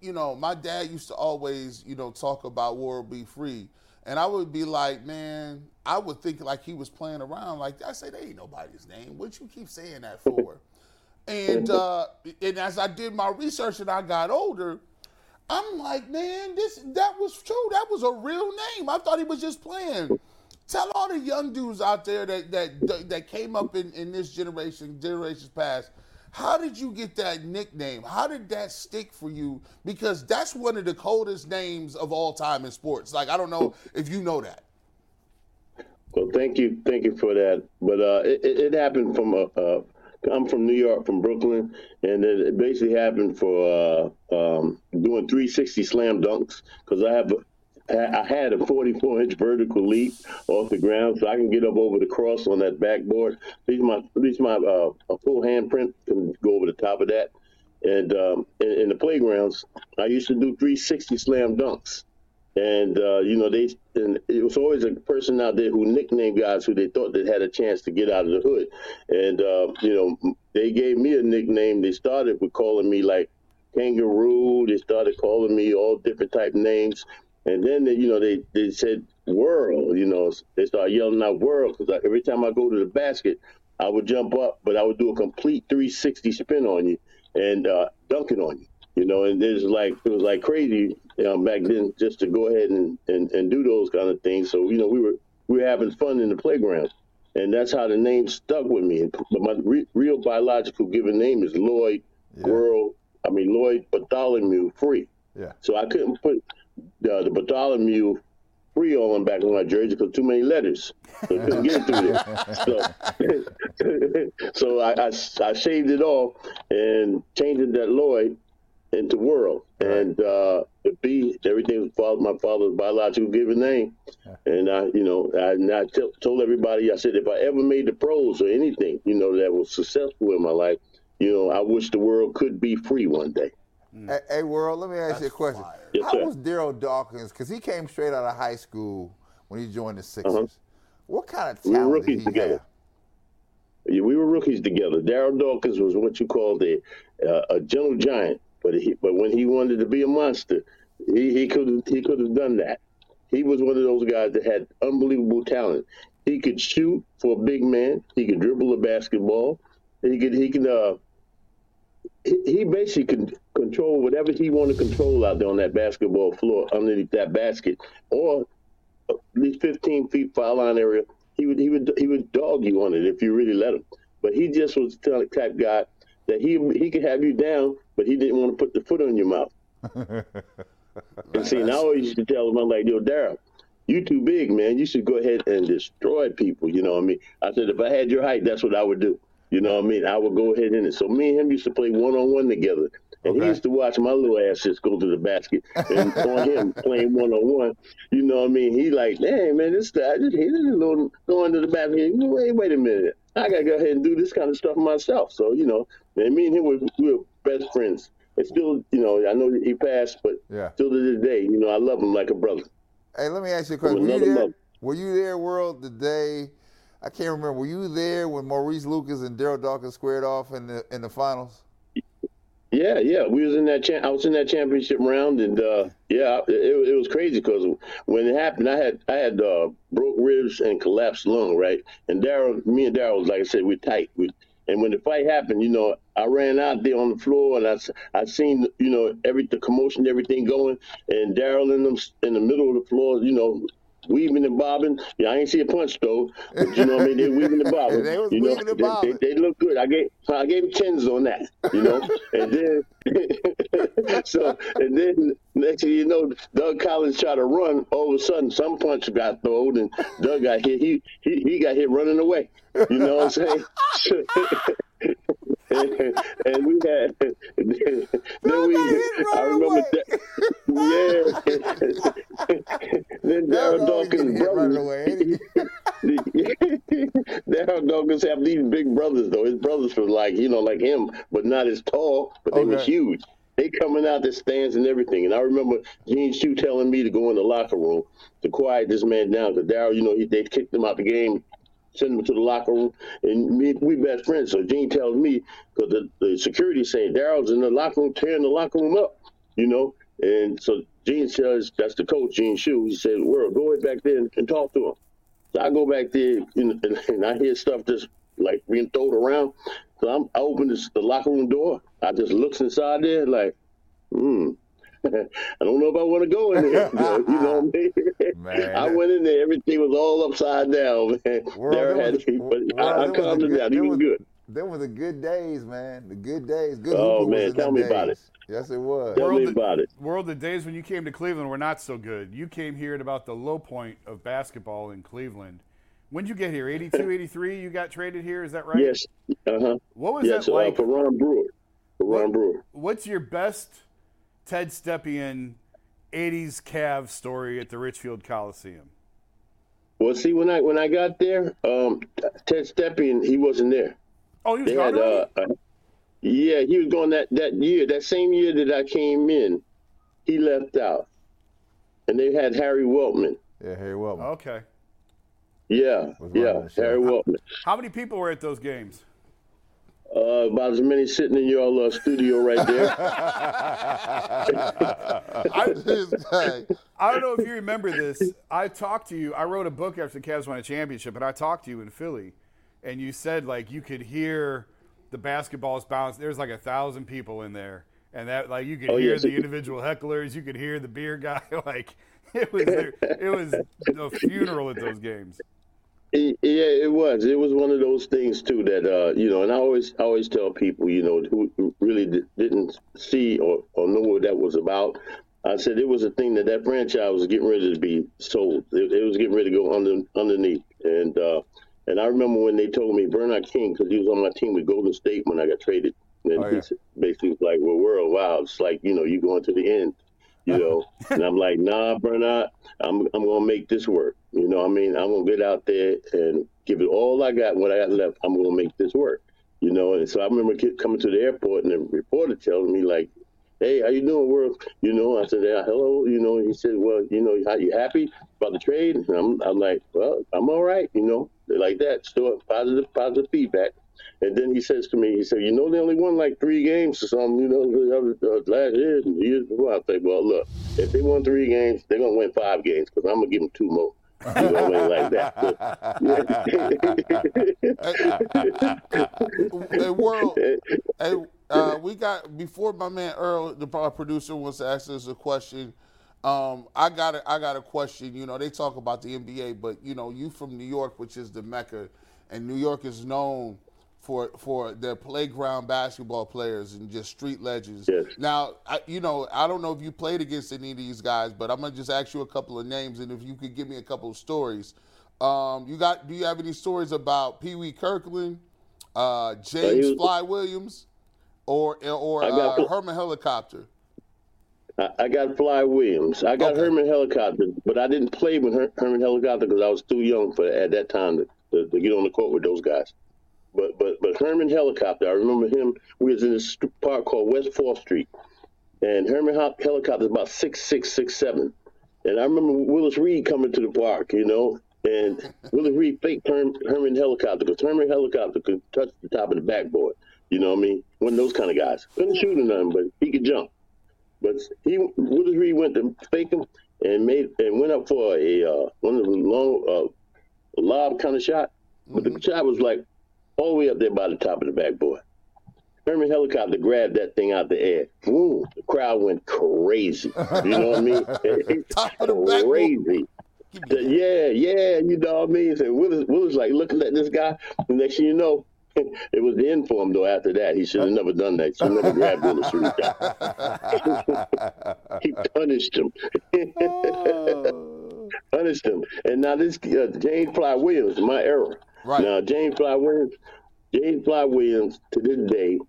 you know, my dad used to always, you know, talk about World B. Free, and I would be like, man, I would think like he was playing around. Like I say, they ain't nobody's name. What you keep saying that for? and uh, and as I did my research and I got older. I'm like, man, this that was true. That was a real name. I thought he was just playing. Tell all the young dudes out there that that that came up in, in this generation, generations past, how did you get that nickname? How did that stick for you? Because that's one of the coldest names of all time in sports. Like I don't know if you know that. Well, thank you, thank you for that. But uh, it, it happened from a. Uh, I'm from New York, from Brooklyn, and it basically happened for uh, um, doing 360 slam dunks because I have. I had a 44 inch vertical leap off the ground, so I can get up over the cross on that backboard. At least my, at least my uh, a full handprint can go over the top of that. And um, in, in the playgrounds, I used to do 360 slam dunks and uh, you know they and it was always a person out there who nicknamed guys who they thought that had a chance to get out of the hood and uh, you know they gave me a nickname they started with calling me like kangaroo they started calling me all different type names and then they, you know they, they said world you know they started yelling out world because every time i go to the basket i would jump up but i would do a complete 360 spin on you and uh, dunk it on you you know, and there's like it was like crazy you know, back then just to go ahead and, and, and do those kind of things. So you know, we were we were having fun in the playground, and that's how the name stuck with me. But my re- real biological given name is Lloyd World. I mean Lloyd Bartholomew Free. Yeah. So I couldn't put uh, the Bartholomew free on back on my jersey because too many letters. So I couldn't get through there. So, so I, I, I shaved it off and changed it that Lloyd into World. And uh, the B, everything was my father's biological given name. And I, you know, I, and I t- told everybody, I said, if I ever made the pros or anything, you know, that was successful in my life, you know, I wish the world could be free one day. Hey, hey, world, let me ask you a question. Yes, How sir. was Darryl Dawkins? Because he came straight out of high school when he joined the Sixers. Uh-huh. What kind of talent? We were talent did rookies he together. have? Yeah, we were rookies together. Darryl Dawkins was what you called a uh, a gentle giant, but he, but when he wanted to be a monster, he he could he could have done that. He was one of those guys that had unbelievable talent. He could shoot for a big man. He could dribble a basketball. He could he could uh he, basically can control whatever he want to control out there on that basketball floor underneath that basket, or at least 15 feet foul line area. He would he would he would dog you on it if you really let him. But he just was the type guy that he he could have you down, but he didn't want to put the foot on your mouth. and see, now I used to tell him, I'm like, yo, Darryl, you too big, man. You should go ahead and destroy people. You know what I mean? I said, if I had your height, that's what I would do. You know what I mean? I would go ahead and so me and him used to play one on one together. And Okay. he used to watch my little ass just go to the basket and on him playing one on one. You know what I mean? He like, dang man, this guy just he didn't know going to the basket. You know, Wait, wait a minute. I gotta go ahead and do this kind of stuff myself. So, you know, and me and him were, we were best friends. And still, you know, I know he passed, but Yeah. still to this day, you know, I love him like a brother. Hey, let me ask you a question. Were you there? mother. Were you there, World, the day? I can't remember. Were you there when Maurice Lucas and Darryl Dawkins squared off in the in the finals? Yeah, yeah, we was in that. Cha- I was in that championship round, and uh, yeah, it, it was crazy because when it happened, I had I had uh, broke ribs and collapsed lung, right? And Darryl, me and Darryl, was like I said, we're tight. We, and when the fight happened, you know, I ran out there on the floor, and I, I seen you know every the commotion, everything going, and Darryl in them in the middle of the floor, you know. Weaving and bobbing. Yeah, I ain't see a punch though, but you know what I mean. They weaving and bobbing. They was you know, weaving and they- bobbing. They, they look good. I gave I gave him tens on that. You know, and then so and then next thing you know, Doug Collins tried to run. All of a sudden, some punch got thrown, and Doug got hit. He he, he got hit running away. You know what I'm saying? and, we had then we I remember that, yeah. then Darryl Dawkins' getting hit running brother. away, Dawkins have these big brothers though. His brothers were like you know like him, but not as tall, but they was Okay. huge. They coming out the stands and everything. And I remember Gene Shue telling me to go in the locker room to quiet this man down. Because Darryl, you know, he, they kicked him out the game, sent him to the locker room, and me, we best friends. So Gene tells me because the, the security saying Darryl's in the locker room, tearing the locker room up, you know. And so Gene says that's the coach, Gene Shue. He said, "World, go ahead back there and, and talk to him." So I go back there and, and, and I hear stuff just like being thrown around. So I'm, I open this, the locker room door. I just looks inside there like, hmm. I don't know if I want to go in there. you know what I mean? Man, I went in there. Everything was all upside down, man. World, Darryl had, was- but I, World, I them was calmed the him good- down. He was was- good. Them were the good days, man. The good days. Good Oh, man, tell them me about it. Yes, it was. Tell me World- about it. World, the days when you came to Cleveland were not so good. You came here at about the low point of basketball in Cleveland. When did you get here? 82, 83? You got traded here, is that right? Yes. Uh huh. What was Yes. that like? uh, for Ron Brewer. For Ron Brewer. What's your best Ted Stepien 80s Cavs story at the Richfield Coliseum? Well, see, when I when I got there, um, Ted Stepien, he wasn't there. Oh, he was They gone had, already? uh, uh, yeah, he was going that that year, that same year that I came in, he left out, and they had Harry Weltman. Yeah, Harry Weltman. Okay. Yeah, yeah. Harry Weltman. How many people were at those games? Uh, about as many sitting in your uh, studio right there. This guy. I don't know if you remember this. I talked to you. I wrote a book after the Cavs won a championship, and I talked to you in Philly, and you said like you could hear the basketballs bounce. There's like a thousand people in there, and that like you could Oh, hear yes. the individual hecklers. You could hear the beer guy. Like it was it was a funeral at those games. Y- Yeah, it was. It was one of those things too that uh, you know, and I always, I always tell people, you know, who really di- didn't see or, or know what that was about. I said it was a thing that that franchise was getting ready to be sold. It, it was getting ready to go under underneath, and uh, and I remember when they told me Bernard King because he was on my team with Golden State when I got traded, and Oh, yeah. basically was like, "Well, world, wow, it's like you know, you going to the end." you know. and I'm like, nah, Bernard, I'm I'm gonna make this work. You know, I mean, I'm gonna get out there and give it all I got. What I got left, I'm gonna make this work. You know, and so I remember coming to the airport and the reporter telling me like, "Hey, how you doing, world?" You know, I said, yeah, "Hello." You know, he said, "Well, you know, how you happy about the trade?" And I'm I'm like, "Well, I'm all right." You know, like that. Still positive positive feedback. And then he says to me, he said, "You know, they only won like three games or something. You know, uh, last year and years before." I say, "Well, look, if they won three games, they're gonna win five games because I'm gonna give them two more." You like that. a world, a, uh, we got before my man Earl, the producer, wants to ask us a question. Um, I got a, I got a question. You know, they talk about the NBA, but you know, you from New York, which is the mecca, and New York is known for for their playground basketball players and just street legends. Yes. Now, I, you know, I don't know if you played against any of these guys, but I'm gonna just ask you a couple of names, and if you could give me a couple of stories. Um, you got? Do you have any stories about Pee Wee Kirkland, uh, James was- Fly Williams, or or got uh, Herman Helicopter? I, I got Fly Williams. I got Okay. Herman Helicopter, but I didn't play with Her- Herman Helicopter because I was too young for at that time to, to, to get on the court with those guys. But but but Herman Helicopter, I remember him. We was in this park called West Fourth Street, and Herman Hel- Helicopter is about six six six seven. And I remember Willis Reed coming to the park, you know, and Willis Reed faked Herm, Herman Helicopter because Herman Helicopter could touch the top of the backboard. You know what I mean? One of those kind of guys. Couldn't shoot or nothing, but he could jump. But he Willis Reed went to fake him and made and went up for a uh, one of the long uh, lob kind of shot, but the shot was like all the way up there by the top of the backboard. Herman Helicopter grabbed that thing out the air. Boom! The crowd went crazy. You know what I mean? Top of the crazy. Yeah, yeah, you know what I mean. So Willis, Willis like looking at this guy. The next thing you know, it was the end for him though. After that, he should have never done that. He should never grabbed Willis Reed. he punished him. punished him. And now this uh, James Fly Williams, my era. Right. Now James Fly Williams, James Fly Williams, to this day,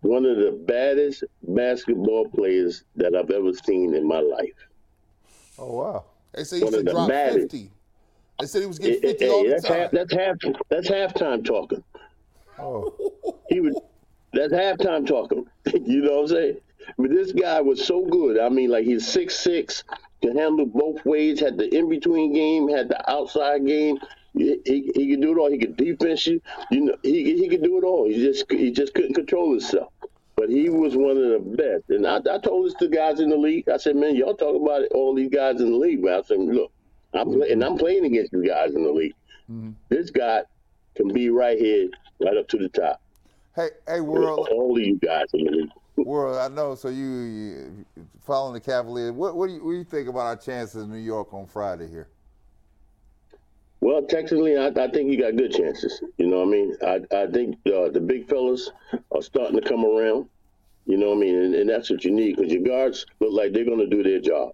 one of the baddest basketball players that I've ever seen in my life. Oh wow. They say he One used to drop baddest. fifty. They said he was getting Hey, fifty all the that's time. half, that's half that's halftime talking. Oh. He would that's halftime talking. you know what I'm saying? But this guy was so good. I mean, like he's six six, can handle both ways, had the in between game, had the outside game. He, he, he could do it all. He could defense you. You know, he he could do it all. He just he just couldn't control himself. But he was one of the best. And I, I told this to guys in the league. I said, man, y'all talk about it, all these guys in the league. But I said, look, I'm play, and I'm playing against these guys in the league. Mm-hmm. This guy can be right here, right up to the top. Hey, hey, world, All of you guys in the league. world. I know. So you, you following the Cavaliers. What, what do you, what do you think about our chances in New York on Friday here? Well, technically, I, I think you got good chances. You know what I mean? I, I think uh, the big fellas are starting to come around. You know what I mean? And, and that's what you need because your guards look like they're going to do their job.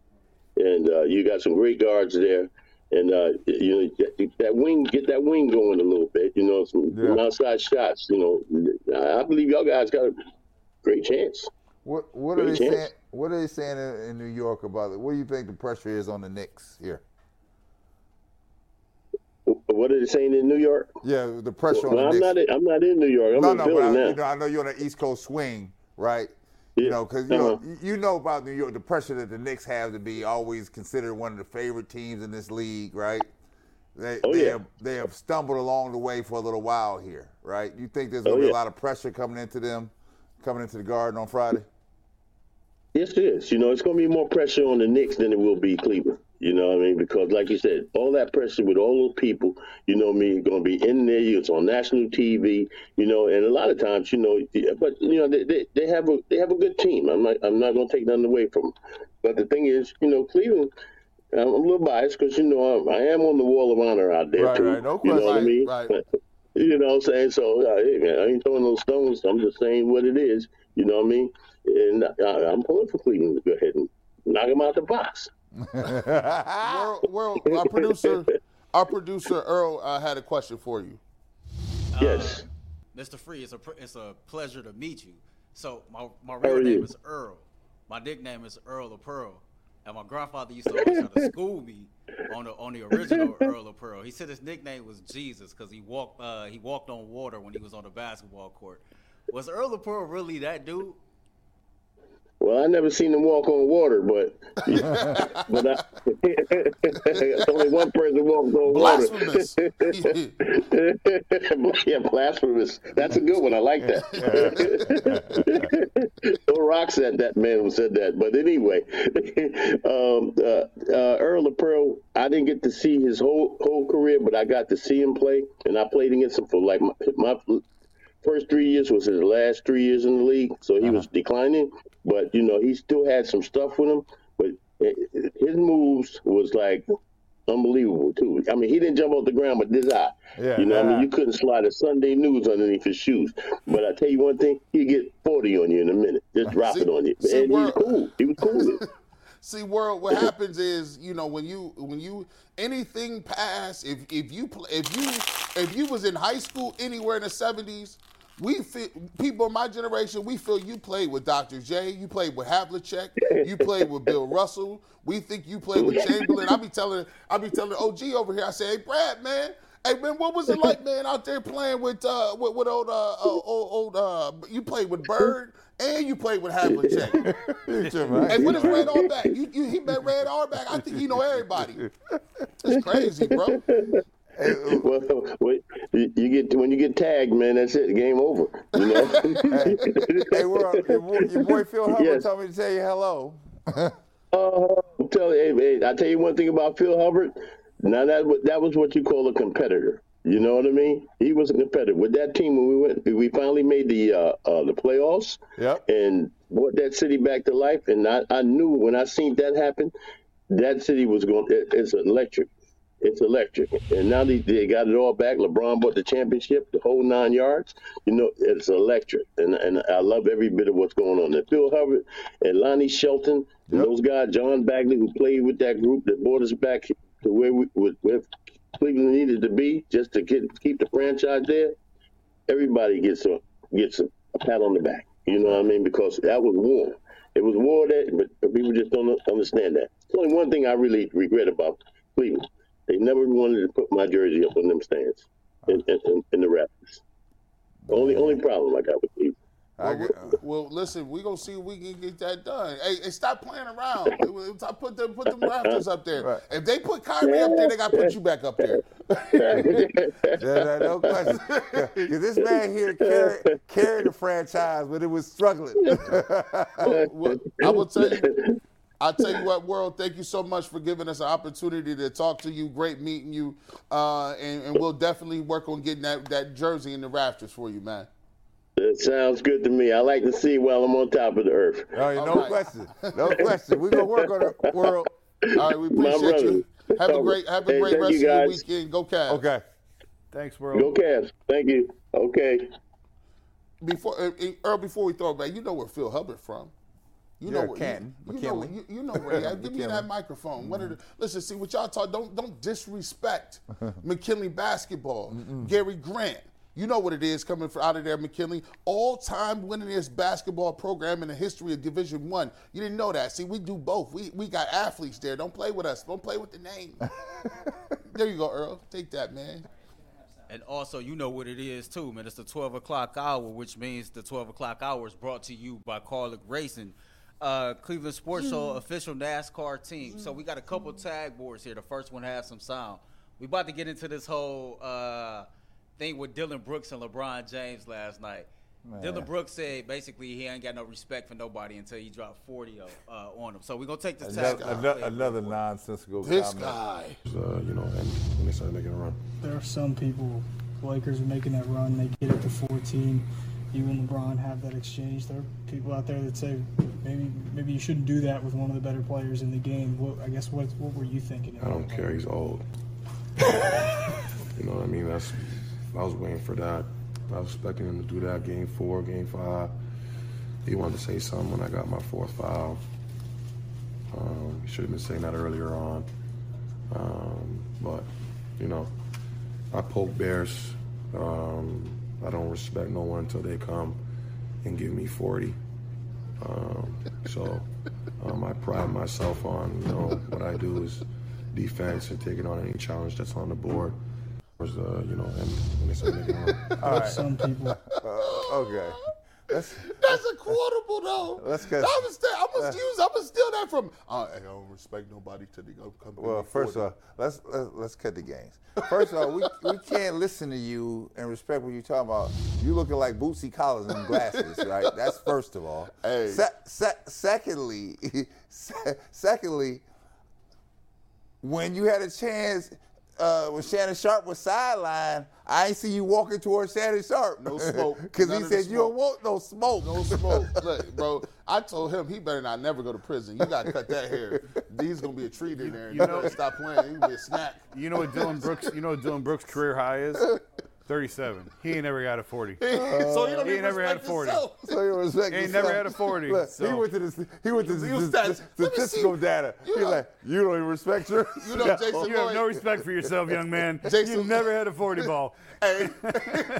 And uh, you got some great guards there. And, uh, you know, that wing, get that wing going a little bit. You know, some, some Yeah. outside shots. You know, I believe y'all guys got a great chance. What What are they chance. saying? What are they saying in, in New York about it? What do you think the pressure is on the Knicks here? What are they saying in New York? Yeah, the pressure Well, on I'm the not. Knicks. In, I'm not in New York. I'm no, in no, Philly but I, now. you know, I know you're on the East Coast swing, right? You know, because you know Uh-huh. you know about New York, the pressure that the Knicks have to be always considered one of the favorite teams in this league, right? They, Oh, they, yeah. have, they have stumbled along the way for a little while here, right? You think there's Oh, going to be yeah. a lot of pressure coming into them, coming into the Garden on Friday? Yes, it is. You know, it's going to be more pressure on the Knicks than it will be Cleveland. You know what I mean? Because, like you said, all that pressure with all those people, you know what I mean, going to be in there. It's on national TV, you know, and a lot of times, you know, but you know, they, they, they have a they have a good team. I'm not I'm not going to take nothing away from them. But the thing is, you know, Cleveland. I'm a little biased because you know I'm, I am on the wall of honor out there Right, too. right, no you know what I mean? Right. You know what I'm saying? So, uh, hey, man, I ain't throwing no stones. I'm just saying what it is. You know what I mean? And I, I'm pulling for Cleveland to go ahead and knock them out the box. World, world, our producer, our producer Earl uh, had a question for you. Yes. Mr. Free, it's a it's a pleasure to meet you. So my my real name you? is Earl. My nickname is Earl of Pearl, and my grandfather used to always try to school me on the on the original Earl of Pearl. He said his nickname was Jesus because he walked uh, he walked on water when he was on the basketball court. Was Earl of Pearl really that dude? Well, I never seen them walk on water, but but I, only one person walked on water. Yeah, blasphemous. That's a good one. I like that. Bill Rock said that man who said that. But anyway, um, uh, uh, Earl of Pearl, I didn't get to see his whole whole career, but I got to see him play, and I played against him for like my, my first three years was his last three years in the league, so he was uh-huh. declining. But you know, he still had some stuff with him. But his moves was like unbelievable too. I mean, he didn't jump off the ground with this eye. Yeah, you know, I mean, you couldn't slide a Sunday news underneath his shoes. But I tell you one thing, he get forty on you in a minute, just drop See- it on you. see, and he was cool. He was cool. See, world. What happens is, you know, when you when you anything past, if if you if you if you was in high school anywhere in the seventies, we feel people in my generation. We feel you played with Dr. J, you played with Havlicek, you played with Bill Russell. We think you played with Chamberlain. I be telling I be telling OG over here. I say, hey, Brad, man. Hey man, what was it like, man, out there playing with uh with, with old uh old, old uh you played with Bird and you played with Havlicek. Hey, what is Red Auerbach? You, you, he met Red Auerbach. I think he know everybody. It's crazy, bro. well, you get when you get tagged, man. That's it. Game over. You know. Hey, world, your, boy, your boy Phil Hubbard Yes. told me to tell you hello. Telling you, hey, hey, I tell you one thing about Phil Hubbard. Now that that was what you call a competitor. You know what I mean? He was a competitor with that team when we went. We finally made the uh, uh, the playoffs. Yep. And brought that city back to life. And I, I knew when I seen that happen, that city was going. It, it's electric. It's electric. And now they, they got it all back. LeBron bought the championship, the whole nine yards. You know, it's electric. And and I love every bit of what's going on there. Phil Hubbard and Lonnie Shelton, and those guys, John Bagley, who played with that group that brought us back to where we with, where Cleveland needed to be just to get keep the franchise there. Everybody gets a gets a, a pat on the back. You know what I mean? Because that was war. It was war that, but, people just don't understand that. There's only one thing I really regret about Cleveland. They never wanted to put my jersey up on them stands in, in, in, in the Raptors. Only only problem I got with these. I Well, get- we- well, listen, we gonna see if we can get that done. Hey, hey stop playing around. I put them, put them Raptors up there. Right. If they put Kyrie up there, they gotta put you back up there. Yeah, no, no question. 'Cause this man here carried, carried the franchise, but it was struggling. Well, I will tell you. I'll tell you what, world. Thank you so much for giving us an opportunity to talk to you. Great meeting you, uh, and, and we'll definitely work on getting that, that jersey in the rafters for you, man. That sounds good to me. I like to see while I'm on top of the earth. Oh, yeah, no All right. question. No question. We're going to work on it, world. All right, we appreciate you. Have a great, have a Hey, great rest you, of your weekend. Go Cavs. Okay. Thanks, world. Go Cavs. Thank you. Okay. Before uh, uh, Earl, before we throw it back, you know where Phil Hubbard from. You know Yeah, where Canton, you, you know McKinley. you, you know where he. Give me that microphone. What are the, listen, see what y'all talk. Don't don't disrespect McKinley basketball. Gary Grant. You know what it is coming from out of there, McKinley. All-time winningest basketball program in the history of Division One. You didn't know that. See, we do both. We we got athletes there. Don't play with us. Don't play with the name. there you go, Earl. Take that, man. And also, you know what it is too, man. It's the 12 o'clock hour, which means the 12 o'clock hour is brought to you by Kaulig Racing, uh, Cleveland Sports Show official NASCAR team. So we got a couple tag boards here. The first one has some sound. We about to get into this whole uh, thing with Dillon Brooks and LeBron James last night. Dillon Brooks said basically he ain't got no respect for nobody until he dropped 40 uh, on him. So we're going to take this tag. Another, another, another nonsensical This comment. guy. uh, you know, and when they started making a run. there are some people, the Lakers are making that run, they get it to 14. You and LeBron have that exchange. There are people out there that say maybe maybe you shouldn't do that with one of the better players in the game. What, I guess what what were you thinking? I don't care. He's old. you know what I mean? That's. I was waiting for that. I was expecting him to do that game four, game five. He wanted to say something when I got my fourth foul. Um, he should have been saying that earlier on. Um, but, you know, I poke bears. Um, I don't respect no one until they come and give me 40. Um, so um, I pride myself on, you know, what I do is defense and taking on any challenge that's on the board. Was, uh, you know, and when they a run. There some people. Uh, okay. That's a quotable though. Let's get- I'm gonna steal. I'm gonna use. I'm gonna steal that from. Uh, I don't respect nobody they go come. well, first off, let's, let's let's cut the games. First of all, we, we can't listen to you and respect what you're talking about. You looking like Bootsy Collins in glasses, right? That's first of all. Hey. Se- se- secondly, se- secondly, when you had a chance, uh, when Shannon Sharpe was sidelined, I ain't see you walking towards Shannon Sharpe. No smoke. Because he None said you don't want no smoke. No smoke. Look, bro, I told him he better not never go to prison. You got to cut that hair. He's going to be a treat in there. You, You know, know- stop playing. He's going to be a snack. You know what Dillon Brooks? You know what Dillon Brooks' career high is? Thirty-seven. He ain't never got a forty. so he don't He even ain't never had a 40. himself. So you respect He Ain't yourself. never had a 40, Look, He so- went to the he went to the, He was the- stats. the Let me statistical see. data. You He's know- like, you don't even respect your. You know, Jason You have Lloyd. no respect for yourself, young man. Jason- You've never had a forty ball. Hey,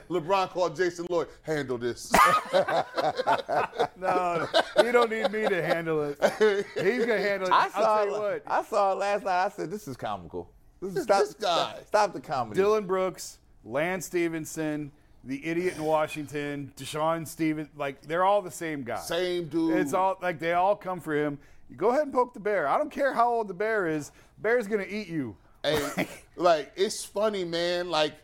LeBron called Jason Lloyd. Handle this. No, you don't need me to handle it. He's gonna handle it. I I'll saw tell you it, what. I saw it last night. I said, this is comical. This is This guy. Stop, stop the comedy. Dillon Brooks, Lance Stephenson, the idiot in Washington, DeShawn Steven, like they're all the same guy. Same dude. It's all like they all come for him. You go ahead and poke the bear. I don't care how old the bear is. Bear's gonna eat you. Hey, like it's funny, man. Like,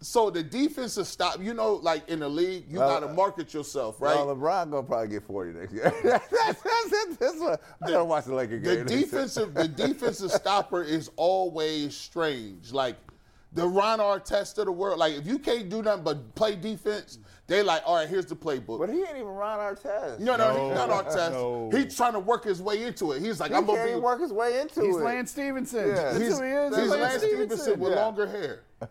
so the defensive stop. You know, like in the league, you Well, got to market yourself, right? Well, LeBron gonna probably get 40 next year. that's, that's, that's, that's what, I gotta watch the Laker the defensive, the defensive stopper is always strange. Like the Ron Artest of the world. Like if you can't do nothing but play defense, they like, all right, here's the playbook. But he ain't even Ron Artest. no, no, no. he's not No, Artest. no. He's trying to work his way into it. He's like, he I'm gonna be. work his way into He's it. Lance Stephenson. Yeah. That's He's, who he is. he's Lance Lance Stephenson with yeah. longer hair.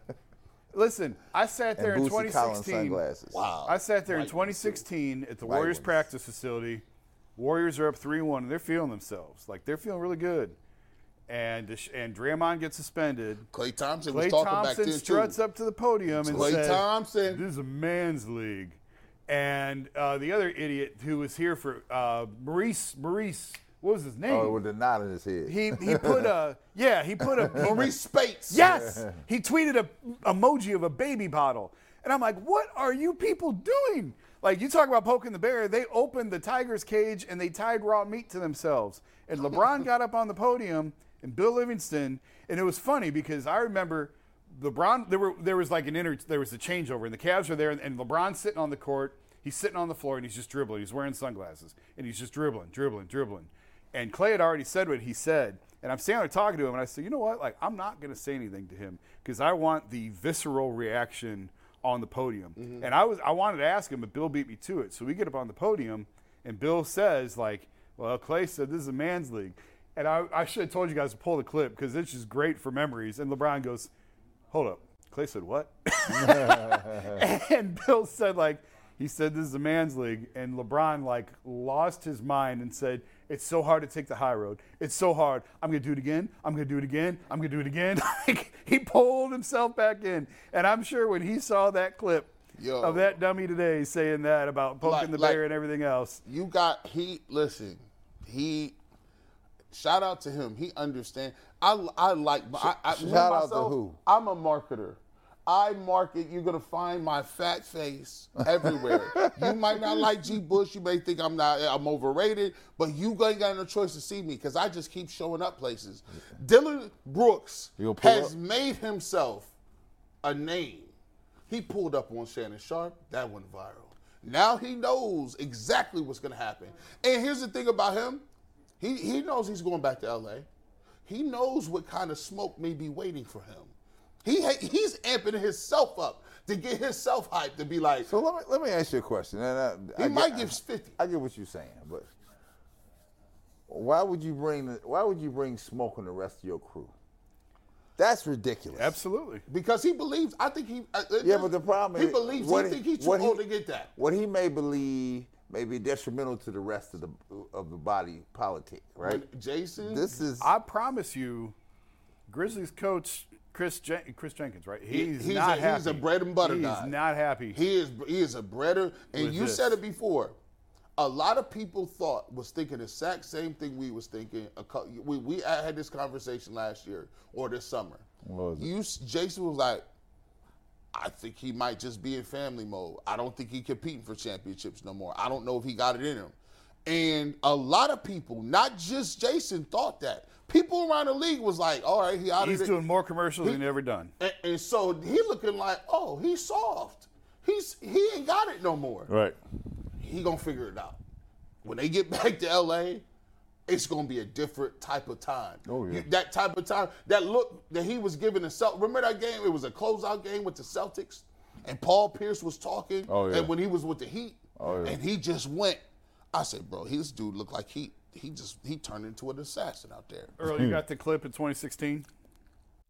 Listen, I sat there and in 2016. sunglasses. Wow. I sat there in White 2016 at the White Warriors ones. practice facility. Warriors are up 3-1 and they're feeling themselves. Like they're feeling really good. And Desha- and Draymond gets suspended. Klay Thompson Klay was talking back Thompson then struts too. up to the podium and Klay says, Thompson. "This is a man's league." And uh, the other idiot who was here for uh, Maurice Maurice, what was his name? Oh, with the knot in his head. he he put a yeah he put a Maurice Speights. Yes, he tweeted a emoji of a baby bottle, and I'm like, what are you people doing? Like you talk about poking the bear, they opened the tiger's cage and they tied raw meat to themselves. And LeBron got up on the podium and Bill Livingston, and it was funny because I remember LeBron. There were there was like an inter there was a changeover, and the Cavs are there, and, and LeBron's sitting on the court. He's sitting on the floor and he's just dribbling. He's wearing sunglasses and he's just dribbling, dribbling, dribbling. And Klay had already said what he said. And I'm standing there talking to him, and I said, you know what? Like, I'm not going to say anything to him because I want the visceral reaction on the podium. Mm-hmm. And I was I wanted to ask him, but Bill beat me to it. So we get up on the podium, and Bill says, like, well, Klay said this is a man's league. And I, I should have told you guys to pull the clip because it's just great for memories. And LeBron goes, hold up. Klay said, what? and Bill said, like, he said this is a man's league, and LeBron like lost his mind and said, "It's so hard to take the high road. It's so hard. I'm gonna do it again. I'm gonna do it again. I'm gonna do it again." like he pulled himself back in, and I'm sure when he saw that clip Yo. of that dummy today saying that about poking Like- the like- bear and everything else, you got he listen he shout out to him he understand i i like I, I, shout out to who? i'm a marketer I market, you're gonna find my fat face everywhere. you might not like G. Bush, you may think I'm not I'm overrated, but you ain't got no choice to see me because I just keep showing up places. Dillon Brooks gonna has up? made himself a name. He pulled up on Shannon Sharpe, that went viral. Now he knows exactly what's going to happen. And here's the thing about him he, he knows he's going back to LA. He knows what kind of smoke may be waiting for him. He ha- He's amping himself up to get himself hyped to be like, So let me let me ask you a question. And I, he I might get, give 50. I get what you're saying, but why would you bring why would you bring smoke on the rest of your crew? That's ridiculous. absolutely. Because he believes, I think he. uh, Yeah, but the problem he is he believes, what he think he's too what old to get that. What he may believe may be detrimental to the rest of the of the body politic, right? When Jason, This is I promise you, Grizzlies coach Chris Jen- Chris Jenkins, right? He's, he's not a- happy. he's a bread and butter he's guy. not happy. He is he is a breader, and With you this. said it before. A lot of people thought was thinking the exact same thing we was thinking. A cou- we we had this conversation last year or this summer. What was it? You s- Jason was like, I think he might just be in family mode. I don't think he competing for championships no more. I don't know if he got it in him. And a lot of people, not just Jason, thought that. People around the league was like, all right, he out He's of it. doing more commercials than he ever done. And, and so he looking like, oh, he's soft. He's he ain't got it no more. right. He gonna figure it out. When they get back to LA, it's going to be a different type of time. Oh, yeah. That type of time, that look that he was giving the Celt. Remember that game? It was a closeout game with the Celtics, and Paul Pierce was talking. Oh, yeah. And when he was with the Heat, Oh, yeah. and he just went. I said, bro, this dude looked like he he just he turned into an assassin out there. Earl, you got the clip in 2016?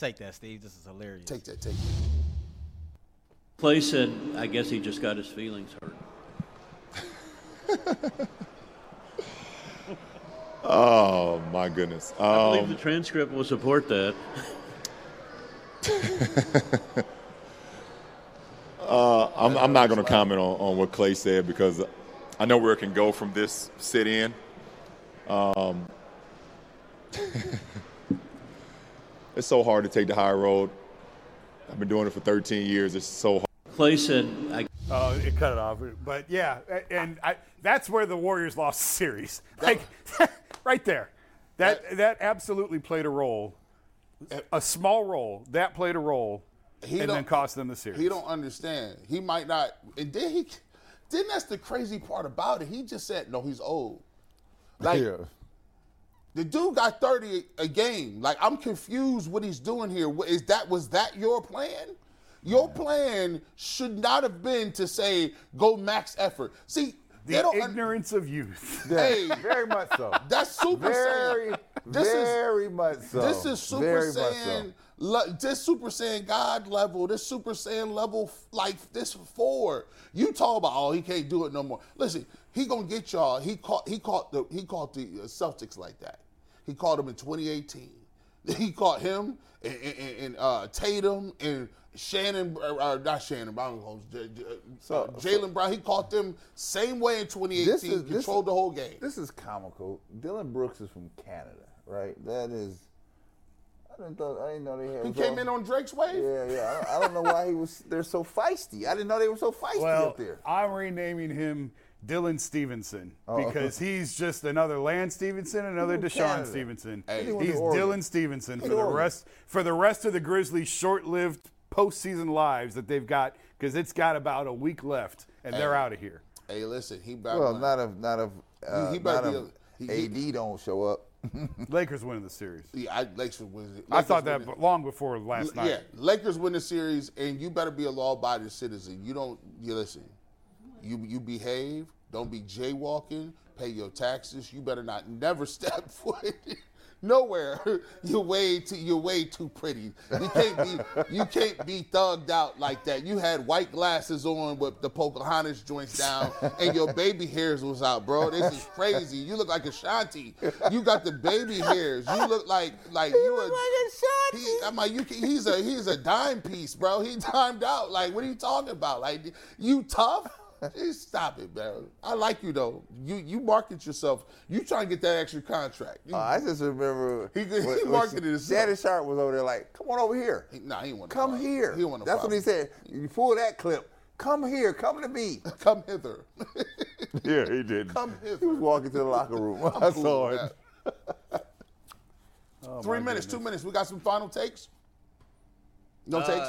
Take that, Steve. This is hilarious. Take that, take that. Klay said, I guess he just got his feelings hurt. Oh my goodness. I believe the Um, transcript will support that. uh, I'm, I'm not going to comment on, on what Klay said because I know where it can go from this sit in. Um, it's so hard to take the high road. I've been doing it for 13 years. It's so hard. Klay said, I Oh, it cut it off. But yeah, and I, that's where the Warriors lost the series. Like right there. That that absolutely played a role. Eh a small role. That played a role He and then cost them the series. He don't understand. He might not. And then he, then that's the crazy part about it. He just said, no, he's old. Like yeah. The dude got 30 a game. Like I'm confused what he's doing here. Is that was that your plan? Your plan should not have been to say go max effort. See, they the don't. un- ignorance of youth. hey, Very much so. that's Super Very, Saiyan. This is very much so. This is Super Very much so. Le- this Super Saiyan God level. This Super Saiyan level, like this four. You talk about oh he can't do it no more. Listen, he gonna get y'all. He caught. He caught the. He caught the uh, Celtics like that. He caught them in 2018. He caught him and, and, and uh, Tatum and Shannon, uh, not Shannon Brown, uh, J- J- uh, So- Jaylen Brown. He caught them same way in 2018. This is- this- controlled the whole game. This is comical. Dillon Brooks is from Canada, right? That is. I didn't thought. I didn't know they had. He came in on Drake's wave. Yeah, yeah. I, I don't know why he was. They're so feisty. I didn't know they were so feisty Well, up there. I'm renaming him Dylan Stevenson Oh. because he's just another Lance Stephenson, another from DeShawn Canada. Stevenson. Hey. He went to He's Dylan Stevenson for the Oregon. rest for the rest of the Grizzlies' short-lived postseason lives that they've got because it's got about a week left and they're out of here. Hey, listen, he back. Well, not if not if uh, He- he not better be if a- he- AD don't show up. Lakers winning the series. Yeah, I, Lakers win. I thought Lakers that long before last night. Yeah, Lakers win the series, and you better be a law-abiding citizen. You don't. You listen. You you behave. Don't be jaywalking. Pay your taxes. You better not never step foot nowhere. You're way too. You're way too pretty. You can't be. You can't be thugged out like that. You had white glasses on with the Pocahontas joints down, and your baby hairs was out, bro. This is crazy. You look like Ashanti. You got the baby hairs. You look like like you were. He, I'm like, you, can- he's a he's a dime piece, bro. He timed out. Like, what are you talking about? Like, you tough? Just stop it, man. I like you though. You you market yourself. You trying to get that extra contract. You, Uh, I just remember He- he when- when marketed himself. Shannon Sharpe was over there like, "Come on over here, he, nah, he ain't want. come here." He want That's what he said. You pull that clip. Come here, come to me. Come hither. yeah, he did. Come hither. He was walking to the locker room. I I'm cool saw it. that. Oh, Three minutes, goodness. two minutes. We got some final takes. No Uh, takes.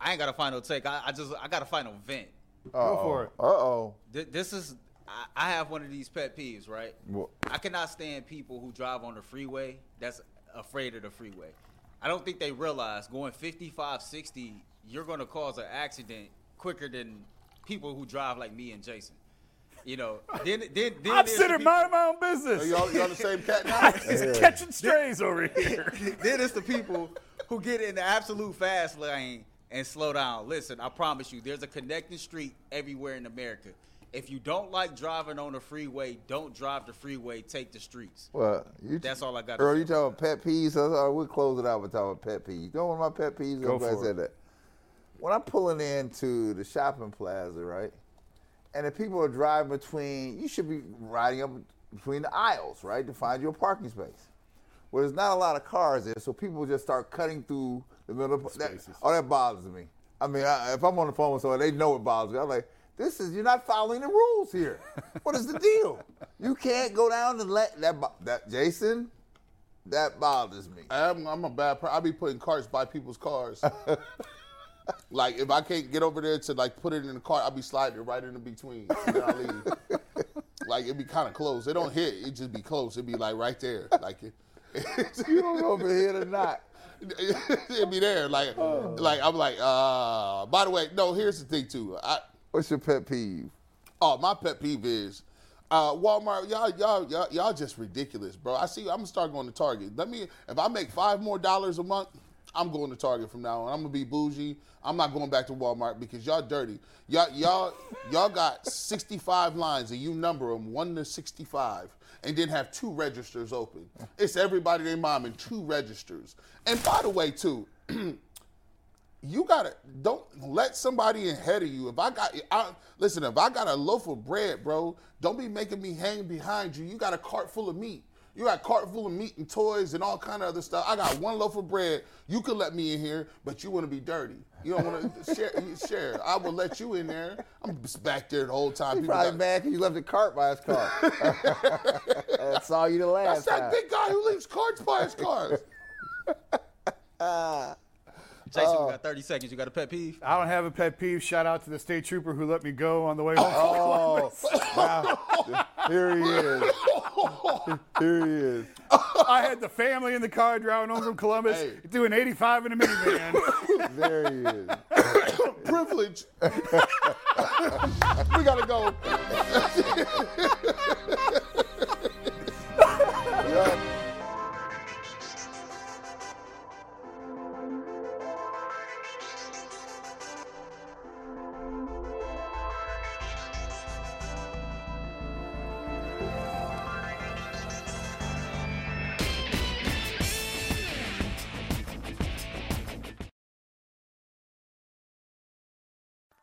I ain't got a final take. I, I just I got a final vent. Go for it. Uh oh. Th- This is I, I have one of these pet peeves, right? What? I cannot stand people who drive on the freeway that's afraid of the freeway. I don't think they realize going 55, 60, you're going to cause an accident quicker than people who drive like me and Jason. You know, then then then I'm sitting the minding my own business. Are y'all, y'all the same cat now? He's catching strays over here. then it's the people who get in the absolute fast lane and slow down. Listen, I promise you, there's a connecting street everywhere in America. If you don't like driving on the freeway, don't drive the freeway. Take the streets. Well, you, That's all I got. Earl, you talking about pet peeves? So, uh, we'll close it out with talking about pet peeves. You know one of my pet peeves? Go I'm glad I for said that. When I'm pulling into the shopping plaza, right, and the people are driving between, you should be riding up between the aisles, right, to find your parking space. Well, there's not a lot of cars there, so people just start cutting through the middle of that. Oh, that bothers me. I mean, I, if I'm on the phone with someone, they know it bothers me. I'm like, this is you're not following the rules here. what is the deal? You can't go down and let that that Jason. That bothers me. I'm, I'm a bad person. I be putting carts by people's cars. like if I can't get over there to like put it in the cart, I'll be sliding it right in between. I leave. like it'd be kind of close. It don't hit. It just be close. It'd be like right there. Like it, you don't know if it hit or not. It'd be there. Like Oh. like I'm like. uh By the way, no. Here's the thing too. I, What's your pet peeve? Oh, my pet peeve is uh, Walmart. Y'all, y'all, y'all, y'all just ridiculous, bro. I see. I'm gonna start going to Target. Let me. If I make five more dollars a month, I'm going to Target from now on. I'm gonna be bougie. I'm not going back to Walmart because y'all dirty. Y'all, y'all, y'all got 65 lines and you number them one to 65, and then have two registers open. It's everybody they mom in two registers. And by the way, too. you gotta don't let somebody ahead of you. If I got, I, listen, if I got a loaf of bread, bro, don't be making me hang behind you. You got a cart full of meat. You got a cart full of meat and toys and all kind of other stuff. I got one loaf of bread. You could let me in here, but you want to be dirty. You don't want to share. Share. I will let you in there. I'm just back there the whole time. He People probably got- mad because you left the cart by his car. I saw you the last That's that time. big guy who leaves carts by his cars. Jason, Oh. we got 30 seconds. You got a pet peeve? I don't have a pet peeve. Shout out to the state trooper who let me go on the way home. Oh, wow. here he is. Here he is. I had the family in the car driving home from Columbus, Hey. doing 85 in a minivan. There he is. Privilege. we gotta go.